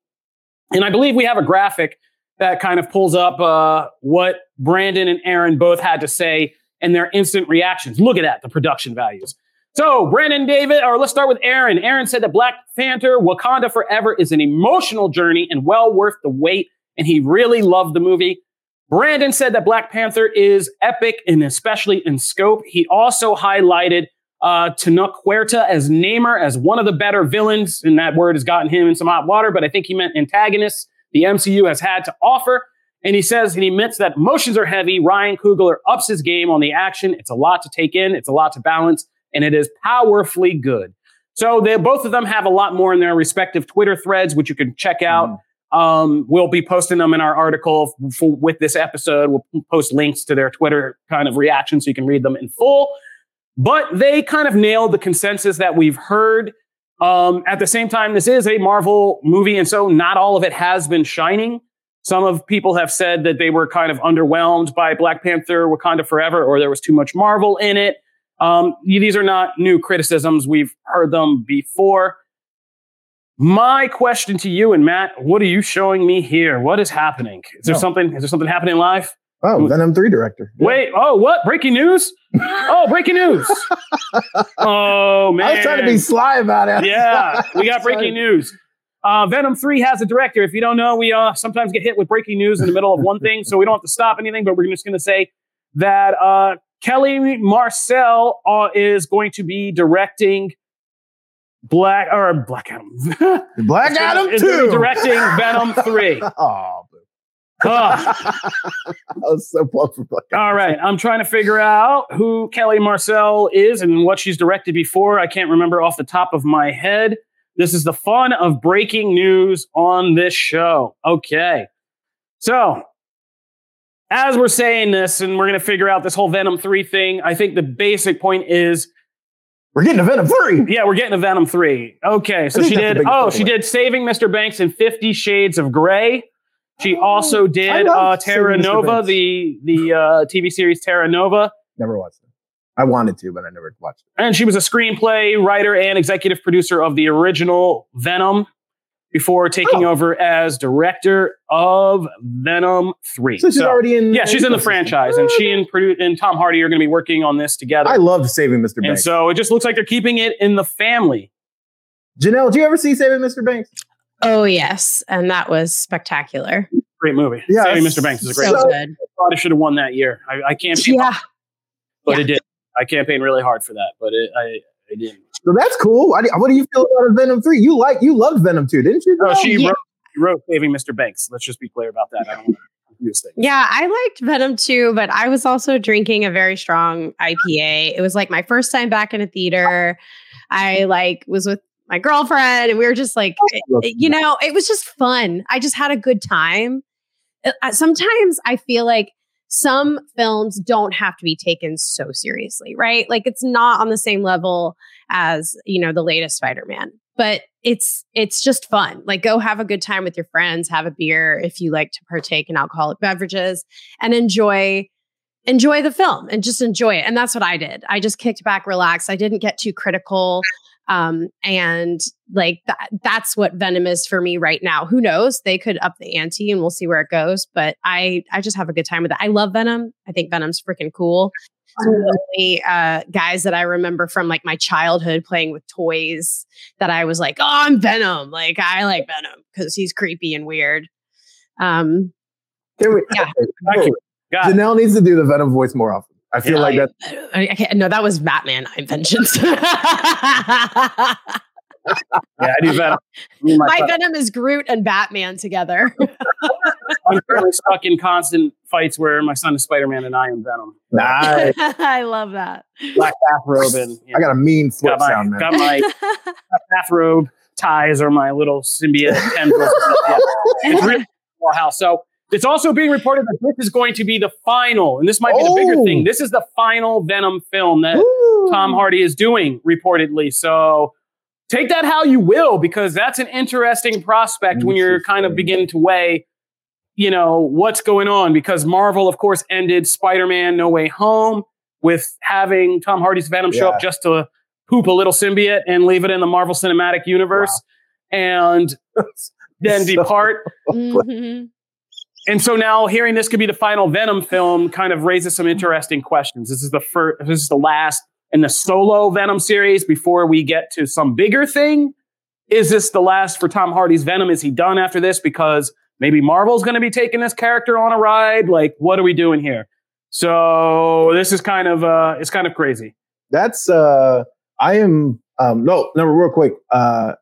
and I believe we have a graphic that kind of pulls up uh, what Brandon and Aaron both had to say and their instant reactions. Look at that, the production values. So, Brandon Davis, or let's start with Aaron. Aaron said that Black Panther Wakanda Forever is an emotional journey and well worth the wait, and he really loved the movie. Brandon said that Black Panther is epic and especially in scope. He also highlighted uh, Tenoch Huerta as Namor as one of the better villains, and that word has gotten him in some hot water, but I think he meant antagonists the MCU has had to offer. And he says, and he admits that emotions are heavy. Ryan Coogler ups his game on the action. It's a lot to take in, it's a lot to balance, and it is powerfully good. So they both of them have a lot more in their respective Twitter threads, which you can check out. Um, we'll be posting them in our article for, with this episode. We'll post links to their Twitter kind of reactions so you can read them in full. But they kind of nailed the consensus that we've heard. Um, at the same time, this is a Marvel movie, and so not all of it has been shining. Some of people have said that they were kind of underwhelmed by Black Panther Wakanda Forever, or there was too much Marvel in it. Um, these are not new criticisms. We've heard them before. My question to you and Matt, what are you showing me here? What is happening? Is there No. something? Is there something happening live? Oh, Venom 3 director. Yeah. Wait, oh, what? Breaking news? oh, breaking news. [laughs] Oh man. I was trying to be sly about it. yeah, we got [laughs] breaking news. Uh, Venom 3 has a director. If you don't know, we uh, sometimes get hit with breaking news in the middle of one [laughs] thing, so we don't have to stop anything, but we're just going to say that uh, Kelly Marcel uh, is going to be directing Black or Black Adam. Black Adam is 2. directing Venom 3. Oh, Ugh. [laughs] I was so pumped for Black All right, I'm trying to figure out who Kelly Marcel is and what she's directed before. I can't remember off the top of my head. This is the fun of breaking news on this show. Okay. So, as we're saying this and we're going to figure out this whole Venom 3 thing, I think the basic point is We're getting a Venom 3. yeah, we're getting a Venom 3. Okay, so she did Oh, she did Saving Mr. Banks in 50 Shades of Grey. She also did uh, Terra Nova, the the uh, TV series Terra Nova. Never watched it. I wanted to, but I never watched it. and she was a screenplay writer and executive producer of the original Venom. before taking Oh. over as director of Venom 3. So she's already in. yeah, she's in the franchise, and she and, produ- and Tom Hardy are going to be working on this together. I love Saving Mr. and Banks. so it just looks like they're keeping it in the family. Janelle, do you ever see Saving Mr. Banks? Oh yes, and that was spectacular. Great movie. Yeah, Saving Mr. Banks is a great So movie. good. Thought it should have won that year. I, I campaigned, Yeah. but yeah. it did. I campaigned really hard for that, but it, I, I didn't. So that's cool. What do, what do you feel about Venom Three? You like you loved Venom Two, didn't you? Oh, she yeah. wrote, wrote Saving Mr. Banks. Let's just be clear about that. I don't want to confuse things. Yeah, I liked Venom too, but I was also drinking a very strong IPA. It was like my first time back in a theater. I like was with my girlfriend and we were just like you know, it was just fun. I just had a good time. Uh, Sometimes I feel like some films don't have to be taken so seriously, right? Like it's not on the same level as, you know, the latest Spider-Man. But it's it's just fun. Like go have a good time with your friends, have a beer if you like to partake in alcoholic beverages and enjoy enjoy the film and just enjoy it. And that's what I did. I just kicked back, relaxed. I didn't get too critical. Um, and like that, that's what Venom is for me right now. Who knows? They could up the ante and we'll see where it goes. But I I just have a good time with it. I love Venom. I think Venom's freaking cool. It's one of the only uh, guys that I remember from like my childhood playing with toys that I was like, oh, I'm Venom. Like I like Venom because he's creepy and weird. Um, Can we- Yeah. [laughs] Thank you. God, Janelle needs to do the Venom voice more often. I feel Yeah, like that. I, I can't, no, that was Batman. I'm vengeance. [laughs] yeah, I do that. My My Venom is Groot and Batman together. [laughs] I'm currently stuck in constant fights where my son is Spider Man and I am Venom. Nice. [laughs] I love that. Black bathrobe and you I got a mean flip got my, sound, man. got my bathrobe ties or my little symbiote tendrils. Yeah. It's really cool house. So it's also being reported that this is going to be the final, and this might be the bigger Oh. thing. This is the final Venom film that Ooh. Tom Hardy is doing, reportedly. So take that how you will, because that's an interesting prospect when you're kind of beginning to weigh, you know, what's going on. Because Marvel, of course, ended Spider-Man No Way Home with having Tom Hardy's Venom show up just to poop a little symbiote and leave it in the Marvel Cinematic Universe. And [laughs] then So- depart. [laughs] Mhm. And so now hearing this could be the final Venom film kind of raises some interesting questions. This is the first, this is the last in the solo Venom series before we get to some bigger thing. Is this the last for Tom Hardy's Venom? Is he done after this? Because maybe Marvel's going to be taking this character on a ride. Like, what are we doing here? So this is kind of, uh, it's kind of crazy. That's uh I am um no, no, real quick. Uh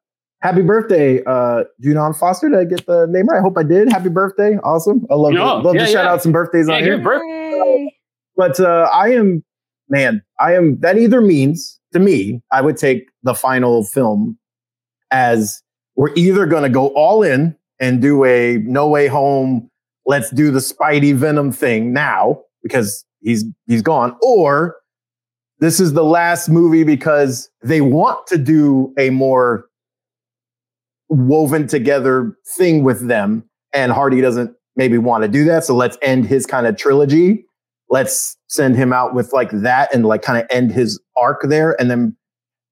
happy birthday, uh Junon Foster. Did I get the name right? I hope I did. Happy birthday. Awesome. I love, to, love yeah, to shout yeah. out some birthdays Yeah, on here. But uh I am man, I am that either means to me, I would take the final film as we're either gonna go all in and do a no way home, let's do the Spidey Venom thing now because he's he's gone, or this is the last movie because they want to do a more woven together thing with them and Hardy doesn't maybe want to do that so let's end his kind of trilogy. Let's send him out with like that and like kind of end his arc there and then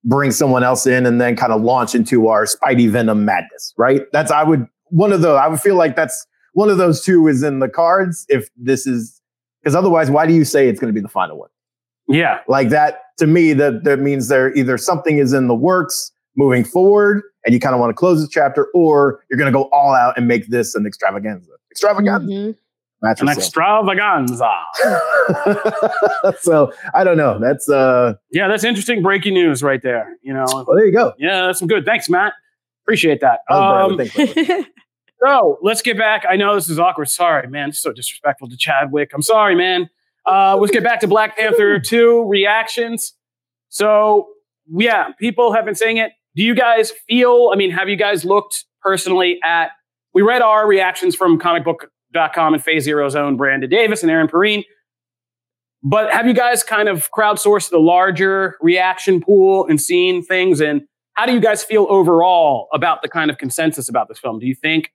bring someone else in and then kind of launch into our Spidey Venom madness right? That's I would one of the I would feel like that's one of those two is in the cards if this is because otherwise why do you say it's going to be the final one? Yeah. like that to me that that means there either something is in the works moving forward and you kind of want to close this chapter or you're going to go all out and make this an extravaganza extravaganza Mhm. Match An yourself. extravaganza. [laughs] so i don't know that's uh Yeah, that's interesting breaking news right there. You know, well there you go yeah, that's some good. Thanks, Matt. Appreciate that. That Um, Bradley. Thanks, Bradley. [laughs] So let's get back. I know this is awkward. Sorry, man. It's so disrespectful to Chadwick. I'm sorry, man. Uh, let's get back to Black Panther 2 reactions. So, yeah, people have been saying it. Do you guys feel, I mean, have you guys looked personally at, we read our reactions from comicbook.com and Phase Zero's own Brandon Davis and Aaron Perine. But have you guys kind of crowdsourced the larger reaction pool and seen things? And how do you guys feel overall about the kind of consensus about this film? Do you think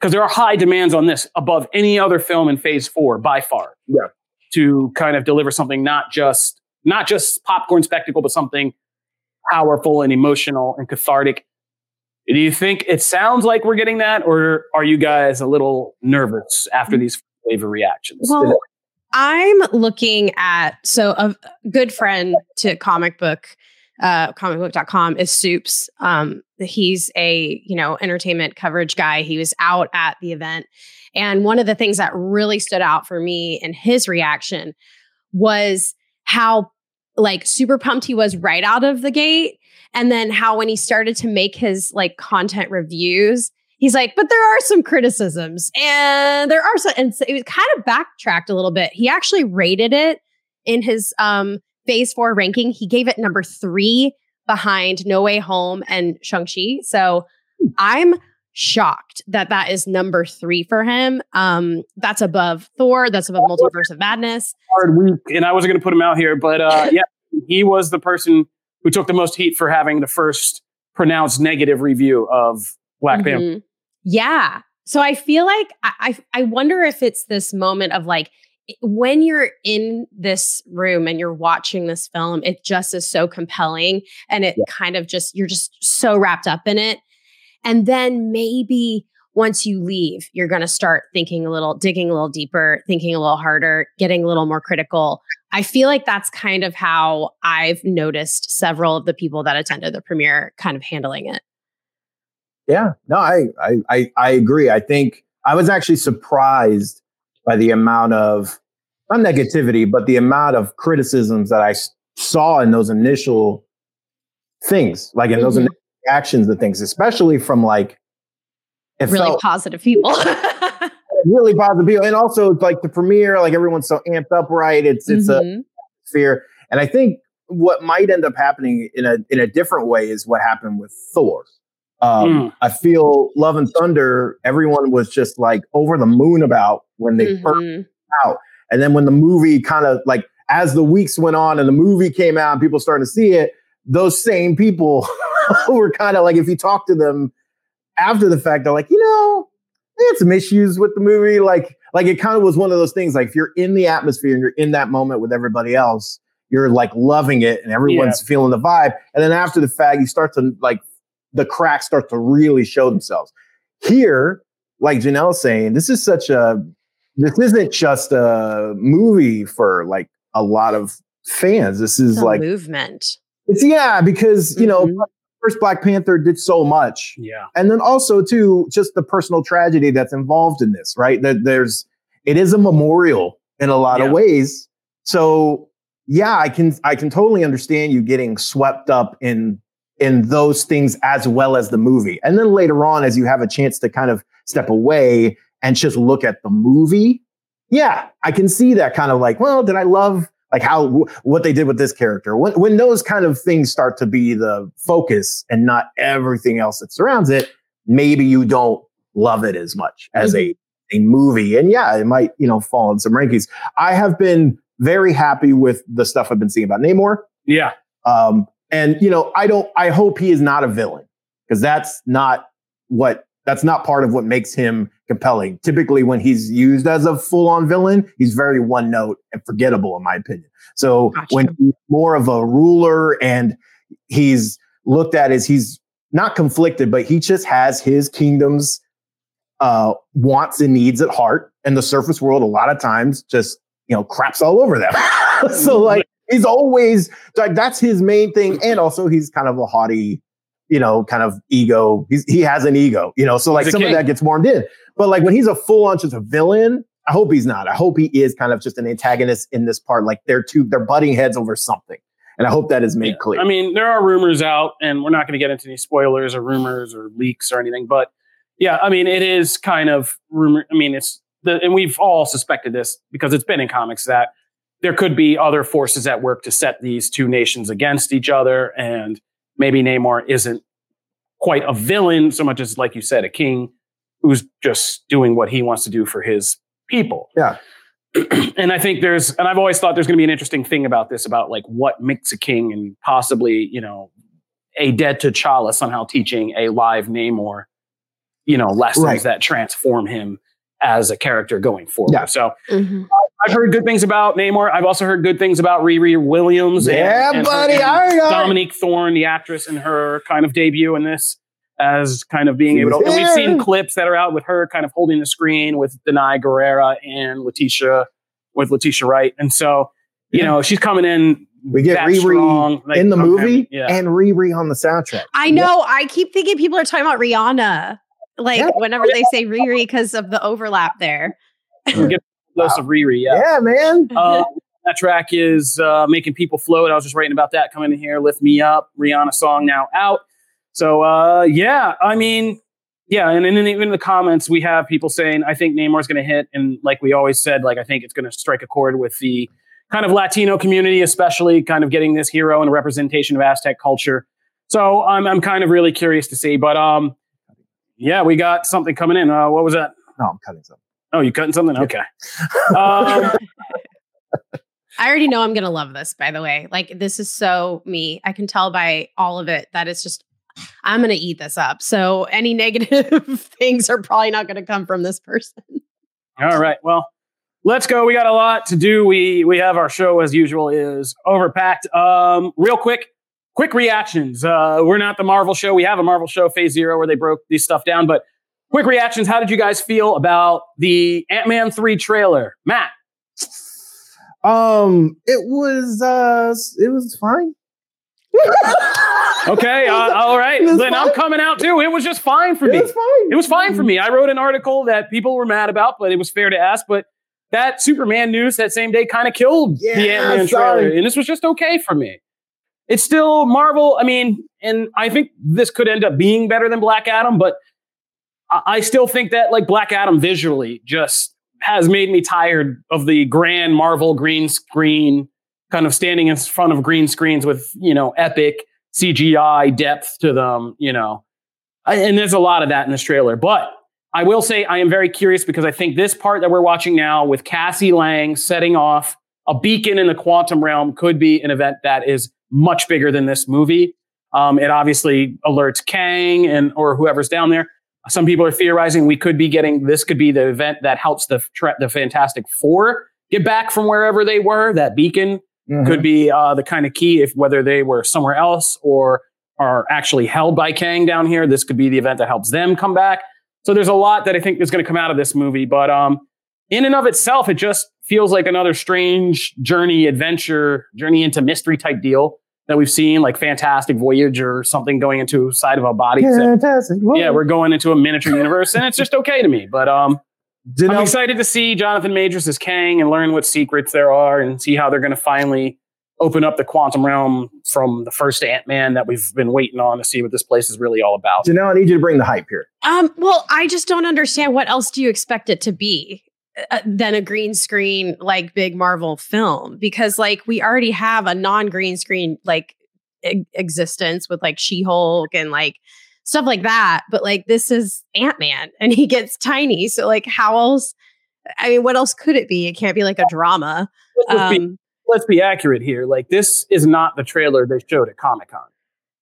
because there are high demands on this above any other film in phase four by far Yeah. to kind of deliver something not just not just popcorn spectacle but something powerful and emotional and cathartic. Do you think it sounds like we're getting that, or are you guys a little nervous after these of reactions? Well, I'm looking at so a good friend to comic book uh comicbook.com is soups. Um he's a you know entertainment coverage guy. He was out at the event. And one of the things that really stood out for me in his reaction was how like super pumped he was right out of the gate. And then how when he started to make his like content reviews he's like but there are some criticisms and there are some and so it was kind of backtracked a little bit. He actually rated it in his um phase four ranking. He gave it number three behind no way home and shang-chi. So i'm shocked that that is number three for him um that's above thor that's above multiverse of madness hard week, and I wasn't going to put him out here, but uh, [laughs] yeah, he was the person who took the most heat for having the first pronounced negative review of Black Panther. Mhm. Yeah. So I feel like I, I I wonder if it's this moment of like when you're in this room and you're watching this film, it just is so compelling and it kind of just you're just so wrapped up in it. And then maybe once you leave, you're going to start thinking a little, digging a little deeper, thinking a little harder, getting a little more critical. I feel like that's kind of how I've noticed several of the people that attended the premiere kind of handling it. Yeah, no, I, I, I, I agree. I think I was actually surprised by the amount of not negativity, but the amount of criticisms that I saw in those initial things, like in those Mhm. initial reactions to things, especially from like it really felt positive people. [laughs] really positive people, and also like the premiere, like everyone's so amped up, right? It's it's a Mhm. fear. And I think what might end up happening in a in a different way is what happened with Thor. Um, Mm. I feel Love and Thunder, everyone was just like over the moon about when they first Mhm. out. And then when the movie kind of like as the weeks went on and the movie came out and people started to see it, those same people [laughs] [laughs] were kind of like if you talk to them after the fact, they're like, you know, they had some issues with the movie. Like, like it kind of was one of those things. Like if you're in the atmosphere and you're in that moment with everybody else, you're like loving it and everyone's feeling the vibe. And then after the fact, you start to like the cracks start to really show themselves. Here, like Janelle's saying, this is such a this isn't just a movie for like a lot of fans. This is a like movement. it's yeah, because you know, Mhm. First Black Panther did so much. Yeah. And then also too, just the personal tragedy that's involved in this, right? That there's it is a memorial in a lot Yeah. of ways. So yeah, I can I can totally understand you getting swept up in in those things as well as the movie. And then later on, as you have a chance to kind of step away and just look at the movie, yeah, I can see that kind of like, well, did I love like how what they did with this character? When when those kind of things start to be the focus and not everything else that surrounds it, maybe you don't love it as much as a a movie. And yeah, it might you know fall in some rankings. I have been very happy with the stuff I've been seeing about Namor. Yeah. Um, and you know, I don't. I hope he is not a villain because that's not what. That's not part of what makes him compelling. Typically, when he's used as a full-on villain, he's very one-note and forgettable, in my opinion. So Gotcha. when he's more of a ruler and he's looked at as he's not conflicted, but he just has his kingdom's uh, wants and needs at heart, and the surface world a lot of times just you know craps all over them. [laughs] so like he's always like that's his main thing and also he's kind of a haughty you know kind of ego he's, he has an ego you know so like some of that gets warmed in but like when he's a full-on just a villain i hope he's not i hope he is kind of just an antagonist in this part like they're two they're butting heads over something and i hope that is made Yeah. clear I mean, there are rumors out, and we're not going to get into any spoilers or rumors or leaks or anything. But yeah, I mean, it is kind of rumor. I mean, it's the, and we've all suspected this because it's been in comics that there could be other forces at work to set these two nations against each other, and maybe Namor isn't quite a villain so much as, like you said, a king who's just doing what he wants to do for his people. Yeah. [clears throat] and I think there's, and I've always thought there's going to be an interesting thing about this, about like what makes a king and possibly, you know, a dead T'Challa somehow teaching a live Namor, you know, lessons Right. that transform him as a character going forward. Yeah. So Mhm. I've heard good things about Namor. I've also heard good things about Riri Williams. Yeah, and her- buddy, and I got. Dominique Thorne, the actress, and her kind of debut in this. as kind of being She able to. And we've seen clips that are out with her kind of holding the screen with Danai Gurira and Letitia with Letitia Wright, and so you Yeah. know she's coming in. We get that Riri strong, like, in the okay, movie yeah. and Riri on the soundtrack. I know. I keep thinking people are talking about Rihanna, like Yeah. whenever they say Riri because of the overlap there. We get a dose of Riri, yeah. Yeah, man. [laughs] Uh, that track is uh, making people float. I was just writing about that coming in here. Lift me up, Rihanna song now out. So uh, yeah, I mean, yeah, and then even in the comments we have people saying I think Namor's going to hit, and like we always said, like I think it's going to strike a chord with the kind of Latino community, especially kind of getting this hero and a representation of Aztec culture. So I'm I'm kind of really curious to see, but um, yeah, we got something coming in. Uh, what was that? No, I'm cutting something. Oh, you cutting something? Okay. [laughs] Um, I already know I'm gonna love this. By the way, like this is so me. I can tell by all of it that it's just I'm gonna eat this up. So any [laughs] negative things are probably not gonna come from this person. All right. Well, let's go. We got a lot to do. We we have our show as usual is overpacked. Um, real quick, quick reactions. Uh, we're not the Marvel show. We have a Marvel show, Phase Zero, where they broke these stuff down. But quick reactions. How did you guys feel about the Ant Man three trailer, Matt? Um, it was uh, it was fine. Okay. Uh, [laughs] all right. It Then I'm coming out too. It was just fine for It me. was fine. It was fine for me. I wrote an article that people were mad about, but it was fair to ask. But that Superman news that same day kind of killed the Ant Man trailer, and this was just okay for me. It's still Marvel. I mean, and I think this could end up being better than Black Adam, but I, I still think that like Black Adam visually just has made me tired of the grand Marvel green screen kind of standing in front of green screens with you know epic CGI depth to them. You know, I, and there's a lot of that in this trailer. But I will say I am very curious because I think this part that we're watching now with Cassie Lang setting off a beacon in the quantum realm could be an event that is much bigger than this movie. Um, it obviously alerts Kang and or whoever's down there. Some people are theorizing we could be getting this could be the event that helps the tra- the Fantastic Four get back from wherever they were. That beacon Mhm. could be uh, the kind of key if whether they were somewhere else or are actually held by Kang down here. This could be the event that helps them come back. So there's a lot that I think is going to come out of this movie, but um, in and of itself, it just feels like another strange journey, adventure, journey into mystery type deal that we've seen, like Fantastic Voyage or something going into side of a body. Except- Fantastic. yeah, we're going into a miniature universe, and it's just okay to me. But um, Did I'm I- excited to see Jonathan Majors as Kang and learn what secrets there are and see how they're going to finally open up the quantum realm from the first Ant Man that we've been waiting on to see what this place is really all about. Janelle, I need you to bring the hype here. Um, well, I just don't understand what else do you expect it to be uh, than a green screen like big Marvel film because like we already have a non-green screen like e- existence with like She-Hulk and like stuff like that, but like this is Ant-Man [laughs] and he gets tiny, so like how else I mean, what else could it be? It can't be like a drama. Let's, be, Um, let's be accurate here. Like this is not the trailer they showed at Comic Con.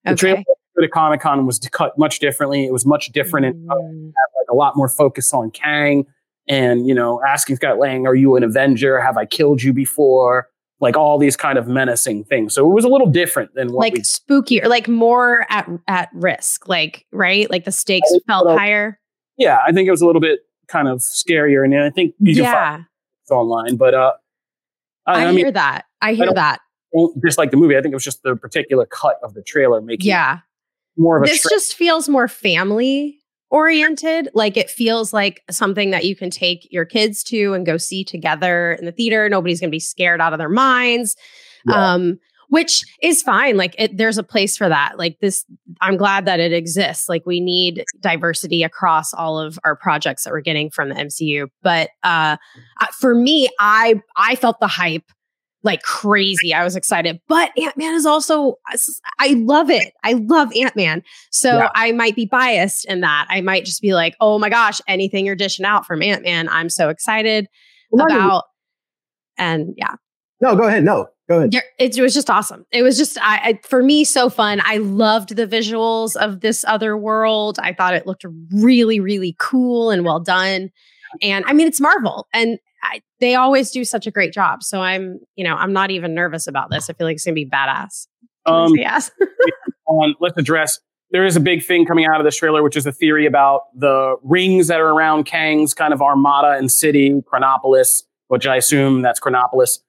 The trailer okay. they showed at Comic Con was cut much differently. It was much different and Mm. like a lot more focus on Kang and you know asking Scott Lang, "Are you an Avenger? Have I killed you before?" Like all these kind of menacing things. So it was a little different than what like we spooky or like more at at risk, like right, like the stakes felt so. higher. yeah, I think it was a little bit kind of scarier, and I think you can find Yeah, it online. But uh, I, I, I mean, hear that. I hear don't- that. don't dislike the movie. I think it was just the particular cut of the trailer making Yeah, more of a. this tra- just feels more family oriented. Like it feels like something that you can take your kids to and go see together in the theater. Nobody's going to be scared out of their minds. Yeah. Um, which is fine. Like it, there's a place for that. Like this, I'm glad that it exists. Like we need diversity across all of our projects that we're getting from the MCU. But uh, uh, for me, I I felt the hype like crazy. I was excited, but Ant Man is also I love it. I love Ant Man. So Yeah. I might be biased in that. I might just be like, oh my gosh, anything you're dishing out from Ant Man, I'm so excited Well, about. And yeah, No, go ahead. No, go ahead. yeah, it, it was just awesome. It was just I, I for me so fun. I loved the visuals of this other world. I thought it looked really really cool and well done. And I mean, it's Marvel, and I, they always do such a great job. So I'm, you know, I'm not even nervous about this. I feel like it's gonna be badass. um, [laughs] yes. on let's address there is a big thing coming out of this trailer, which is a theory about the rings that are around Kang's kind of armada and city, Chronopolis, which I assume that's Chronopolis,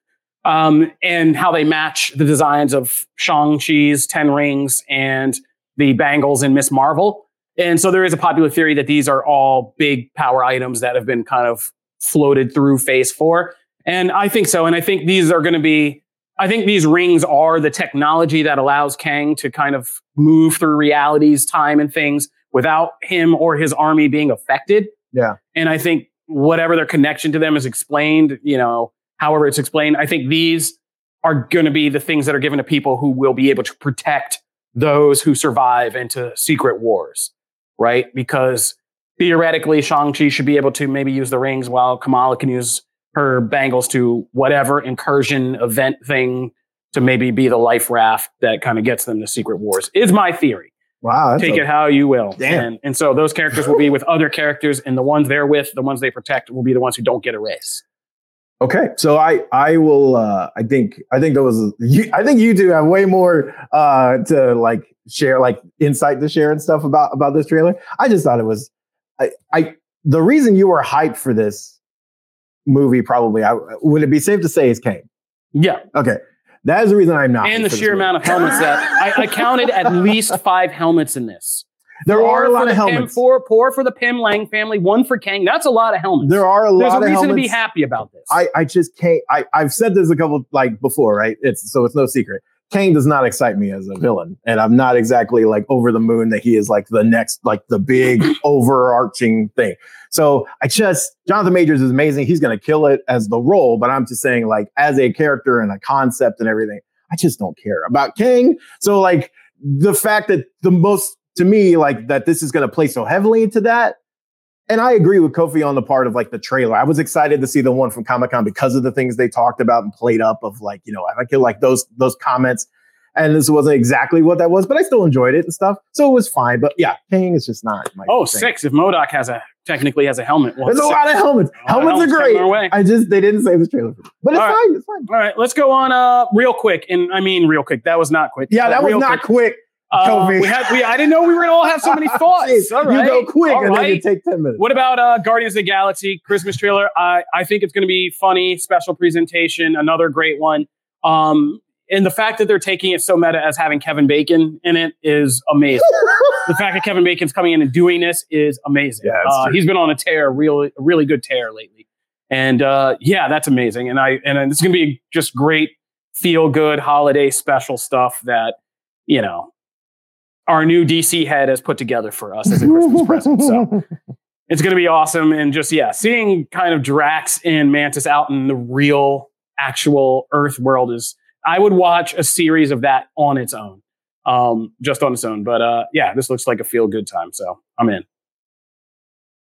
um, and how they match the designs of Shang-Chi's 10 rings and the bangles in Miss Marvel. And so there is a popular theory that these are all big power items that have been kind of floated through phase four. And I think so. And I think these are going to be, I think these rings are the technology that allows Kang to kind of move through realities, time, and things without him or his army being affected. Yeah. And I think whatever their connection to them is explained, you know, however it's explained, I think these are going to be the things that are given to people who will be able to protect those who survive into secret wars, right? Because theoretically, Shang-Chi should be able to maybe use the rings while Kamala can use her bangles to whatever incursion event thing to maybe be the life raft that kind of gets them to secret wars, is my theory. Wow. Take a, it how you will. Damn. And, and so those characters will be with other characters, and the ones they're with, the ones they protect, will be the ones who don't get a race. Okay, so I I will uh, I think I think that was you, I think you two have way more uh, to like share like insight to share and stuff about about this trailer. I just thought it was I I the reason you were hyped for this movie probably I, would it be safe to say is Kang? Yeah. Okay. That is the reason I'm not. And the sheer amount of helmets that I, I counted at least five helmets in this. There Four are a lot of helmets. four, four for the Pym Lang family, one for Kang. That's a lot of helmets. There are a lot There's a of reason to be happy about this. I, I just can't. I, I've said this a couple like before, right? It's so it's no secret. Kang does not excite me as a villain, and I'm not exactly like over the moon that he is like the next, like the big [clears throat] overarching thing. So I just Jonathan Majors is amazing. He's going to kill it as the role, but I'm just saying like as a character and a concept and everything, I just don't care about Kang. So like the fact that the most to me like that this is going to play so heavily into that and I agree with Kofi on the part of like the trailer. I was excited to see the one from Comic Con because of the things they talked about and played up of like, you know, I feel like those those comments. And this wasn't exactly what that was, but I still enjoyed it and stuff. So it was fine. But yeah, Kang is just not my oh, thing. six. If MODOK has a technically has a helmet. Well, There's a lot of helmets. Of Helmets are great. I just they didn't say this trailer. for me. But it's All right. fine. It's fine. All right, let's go on uh real quick. And I mean real quick. That was not quick. Yeah, that was not quick. quick. Uh, we had we I didn't know we were gonna all have so many [laughs] thoughts. Jeez, right. You go quick All and then you right. take 10 minutes. What about uh, Guardians of the Galaxy Christmas trailer? I I think it's going to be funny, special presentation, another great one. Um, and the fact that they're taking it so meta as having Kevin Bacon in it is amazing. [laughs] the fact that Kevin Bacon's coming in and doing this is amazing. Yeah, uh, he's been on a tear, really, really good tear lately. And uh, yeah, that's amazing. And I and it's going to be just great, feel good holiday special stuff that you know our new DC head has put together for us as a Christmas present. So [laughs] it's going to be awesome. And just, yeah, seeing kind of Drax and Mantis out in the real, actual Earth world is, I would watch a series of that on its own, um, just on its own. But uh, yeah, this looks like a feel good time. So I'm in.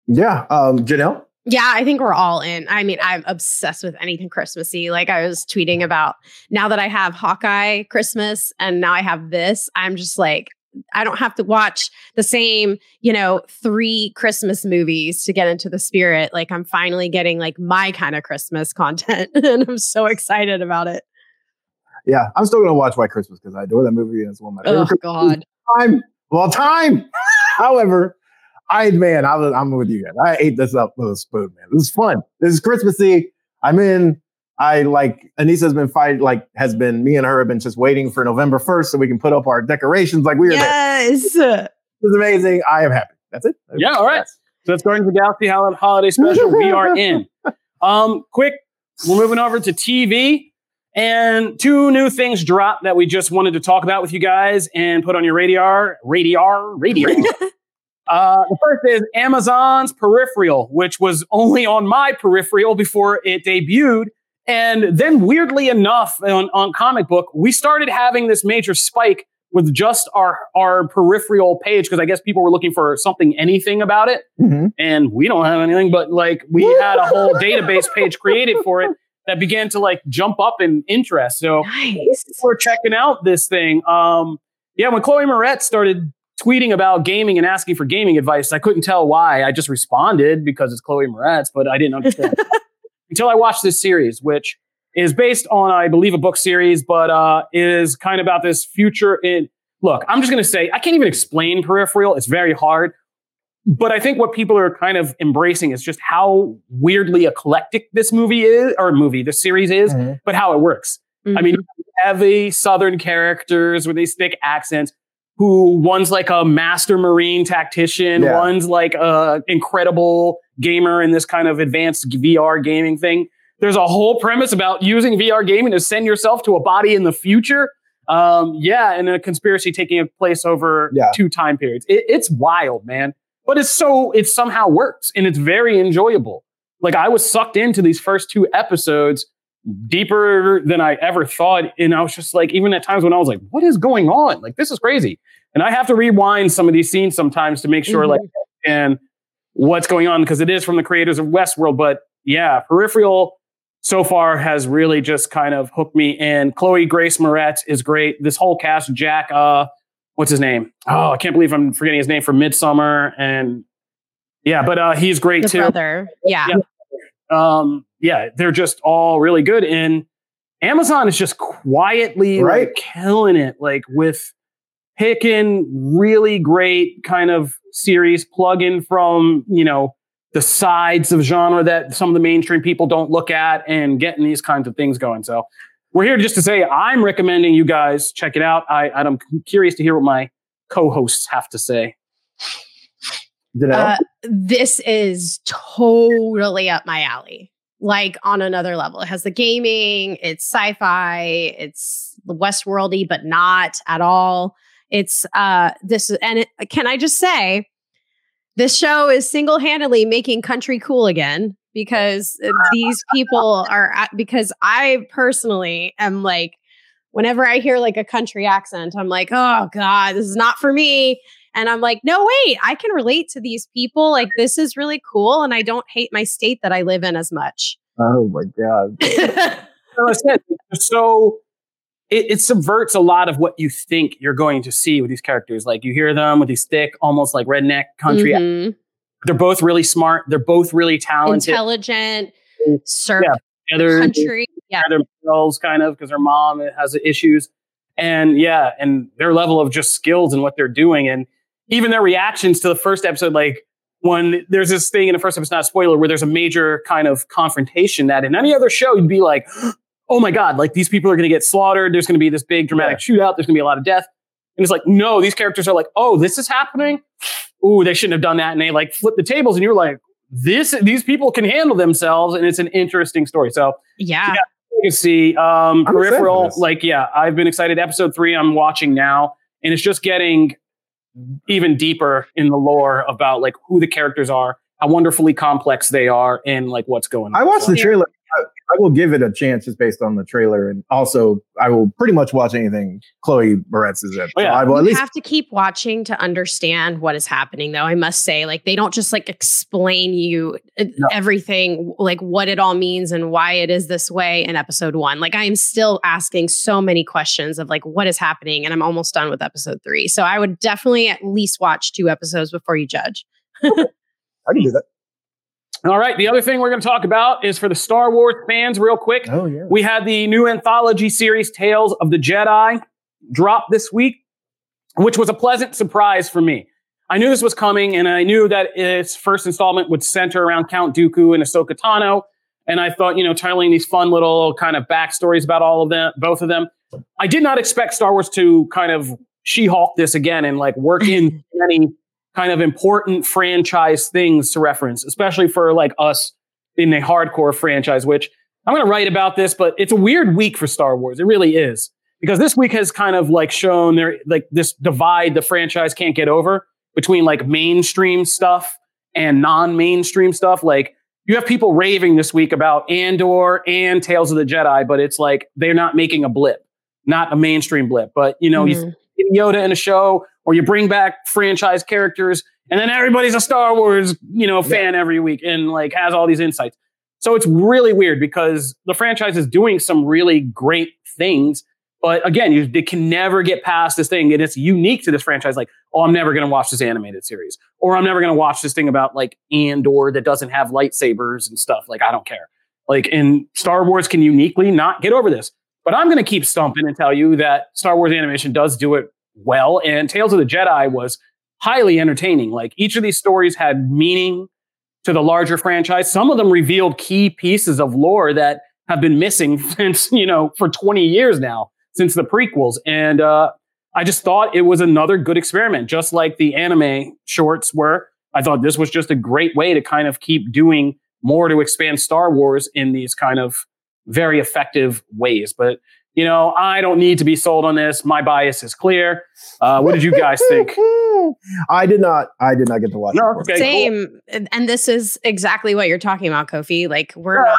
yeah. Um, Janelle? Yeah, I think we're all in. I mean, I'm obsessed with anything Christmassy. Like I was tweeting about now that I have Hawkeye Christmas and now I have this, I'm just like, I don't have to watch the same, you know, three Christmas movies to get into the spirit. Like I'm finally getting like my kind of Christmas [laughs] content and I'm so excited about it. Yeah. I'm still going to watch White Christmas because I adore that movie and it's one of my favorite Oh Christmas God. time of all time. [laughs] However, I man, I was I'm with you guys. I ate this up with a spoon, man. This is fun. This is Christmassy. I'm in. I like Anissa's been fighting, like has been me and her have been just waiting for November 1st so we can put up our decorations. Like we are there. Yes. This is amazing. I am happy. That's it. Yeah, all right. So that's Guardians of the Galaxy Holiday Special. we are [laughs] in. Um, quick, we're moving over to TV. And two new things dropped that we just wanted to talk about with you guys and put on your radar. Radar, radio. [laughs] uh, the first is Amazon's Peripheral, which was only on my peripheral before it debuted. And then, weirdly enough, on, on comic book, we started having this major spike with just our our peripheral page because I guess people were looking for something, anything about it. Mhm. and we don't have anything but like we [laughs] had a whole database page created for it that began to like jump up in interest. So Nice. we're checking out this thing. Um yeah when chloe moretz started tweeting about gaming and asking for gaming advice i couldn't tell why. I just responded because it's chloe moretz but i didn't understand [laughs] until i watched this series which is based on i believe a book series but uh is kind of about this future in look, I'm just going to say, I can't even explain peripheral. It's very hard. But I think what people are kind of embracing is just how weirdly eclectic this movie is, or movie, the series is, Mhm. but how it works. I mean, heavy Southern characters with these thick accents. Who one's like a master marine tactician, Yeah. one's like a incredible gamer in this kind of advanced VR gaming thing. There's a whole premise about using VR gaming to send yourself to a body in the future. Um, yeah, and a conspiracy taking place over Yeah. two time periods. It, it's wild, man. But it's so it somehow works and it's very enjoyable. Like I was sucked into these first two episodes deeper than I ever thought. And I was just like, even at times when I was like, what is going on? Like, this is crazy. And I have to rewind some of these scenes sometimes to make sure, like, and what's going on because it is from the creators of Westworld. But yeah, Peripheral so far has really just kind of hooked me in. Chloe Grace Moretz is great. This whole cast, Jack, uh, what's his name? Oh, I can't believe I'm forgetting his name from Midsummer. And yeah, but uh, he's great the too brother. Yeah. Yeah. um, yeah, they're just all really good. And Amazon is just quietly Right. like killing it, like with picking really great kind of series, plug-in from, you know, the sides of genre that some of the mainstream people don't look at and getting these kinds of things going. So we're here just to say I'm recommending you guys check it out. I, I'm curious to hear what my co-hosts have to say. Janelle? Uh, this is totally up my alley. Like on another level. It has the gaming, it's sci-fi, it's the Westworldy, but not at all. It's uh this and it, can I just say this show is single-handedly making country cool again because [laughs] these people are at, because I personally am like whenever I hear like a country accent, I'm like, oh God, this is not for me. And I'm like, no, wait, I can relate to these people. Like, this is really cool. And I don't hate my state that I live in as much. oh my god. [laughs] So I said, so it, it subverts a lot of what you think you're going to see with these characters. Like you hear them with these thick, almost like redneck country. Mhm. They're both really smart. They're both really talented. Intelligent, surf Yeah, they're country. Yeah. themselves kind of because their mom has issues. And yeah, and their level of just skills and what they're doing. And even their reactions to the first episode, like when there's this thing in the first episode, not a spoiler, where there's a major kind of confrontation that in any other show, you'd be like, [gasps] oh my God, like these people are going to get slaughtered. There's going to be this big dramatic shootout. There's going to be a lot of death. And it's like, no, these characters are like, oh, this is happening. [sniffs] Ooh, they shouldn't have done that. And they like flip the tables. And you're like, this, these people can handle themselves. And it's an interesting story. So Yeah. you can see um, I'm excited for peripheral like yeah i've been excited episode three i'm watching now and it's just getting even deeper in the lore about like who the characters are how wonderfully complex they are and like what's going on I watched the trailer. I, I will give it a chance just based on the trailer, and also I will pretty much watch anything Chloe Moretz is in. Oh, yeah. So I will at you least have to keep watching to understand what is happening though i must say like they don't just like explain you uh, No. everything like what it all means and why it is this way in episode one like i am still asking so many questions of like what is happening and i'm almost done with episode three so i would definitely at least watch two episodes before you judge [laughs] I can do that. All right the other thing we're going to talk about is for the star wars fans real quick. Oh yeah. we had the new anthology series tales of the jedi drop this week which was a pleasant surprise for me. I knew this was coming and i knew that its first installment would center around count dooku and ahsoka tano and i thought you know telling these fun little kind of backstories about all of them both of them. I did not expect star wars to kind of she-hulk this again and like work in [laughs] many kind of important franchise things to reference especially for like us in a hardcore franchise which i'm going to write about this but it's a weird week for star wars. It really is. Because this week has kind of like shown there like this divide the franchise can't get over between like mainstream stuff and non-mainstream stuff. Like you have people raving this week about andor and tales of the jedi but it's like they're not making a blip not a mainstream blip. But you know you Mhm. get yoda in a show or you bring back franchise characters and then everybody's a star wars you know fan every week and like has all these insights so it's really weird because the franchise is doing some really great things but again, you they can never get past this thing, and it's unique to this franchise. Like, oh, I'm never going to watch this animated series, or I'm never going to watch this thing about like Andor that doesn't have lightsabers and stuff. Like, I don't care. Like, and Star Wars can uniquely not get over this. But I'm going to keep stumping and tell you that Star Wars animation does do it well. And Tales of the Jedi was highly entertaining. Like each of these stories had meaning to the larger franchise. Some of them revealed key pieces of lore that have been missing [laughs] since, you know, for 20 years now, since the prequels. And uh, I just thought it was another good experiment, just like the anime shorts were. I thought this was just a great way to kind of keep doing more to expand Star Wars in these kind of very effective ways. But you know, I don't need to be sold on this. My bias is clear. Uh, what did you guys think? [laughs] I did not. I did not get to watch. No, okay. Same. And- And this is exactly what you're talking about, Kofi. Like we're Yeah.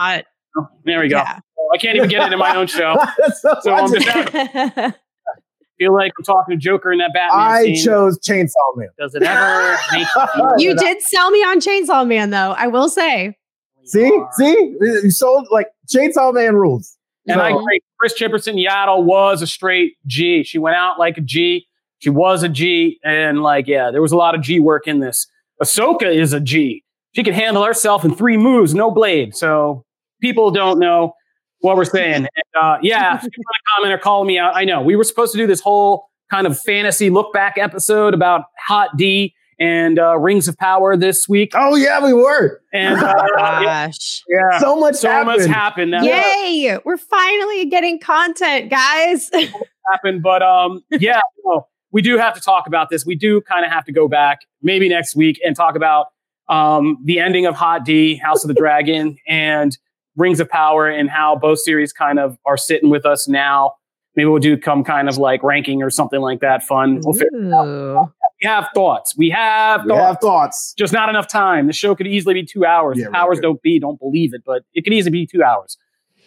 not. There we go. Yeah. I can't even get it in my own [laughs] show. so So I, I'm just- just [laughs] feel like I'm talking to Joker in that Batman I scene. chose Chainsaw Man. Does it ever make you you did sell me on Chainsaw Man, though. I will say. See, see, you sold like Chainsaw Man rules. And I So- agree. Chris Chipperson Yaddle was a straight G. She went out like a G. She was a G. And like, yeah, there was a lot of G work in this. Ahsoka is a G. She can handle herself in three moves, no blade. So people don't know what we're saying. And, uh, yeah, if you want to comment or call me out, I know we were supposed to do this whole kind of fantasy look back episode about Hot D and uh, Rings of Power this week. Oh yeah, we were. And [laughs] uh, Gosh. yeah, So much so happened. much happened. Now, Yay! We're finally getting content, guys. [laughs] happen. But um, yeah, no, we do have to talk about this. We do kind of have to go back maybe next week and talk about um, the ending of Hot D, House of the Dragon, [laughs] and Rings of Power, and how both series kind of are sitting with us now. Maybe we'll do come kind of like ranking or something like that. Fun. We'll fi- Ooh. We have thoughts. We have We thoughts. have thoughts. Just not enough time. The show could easily be two hours. Yeah, The right, don't be, don't believe it, but it could easily be two hours.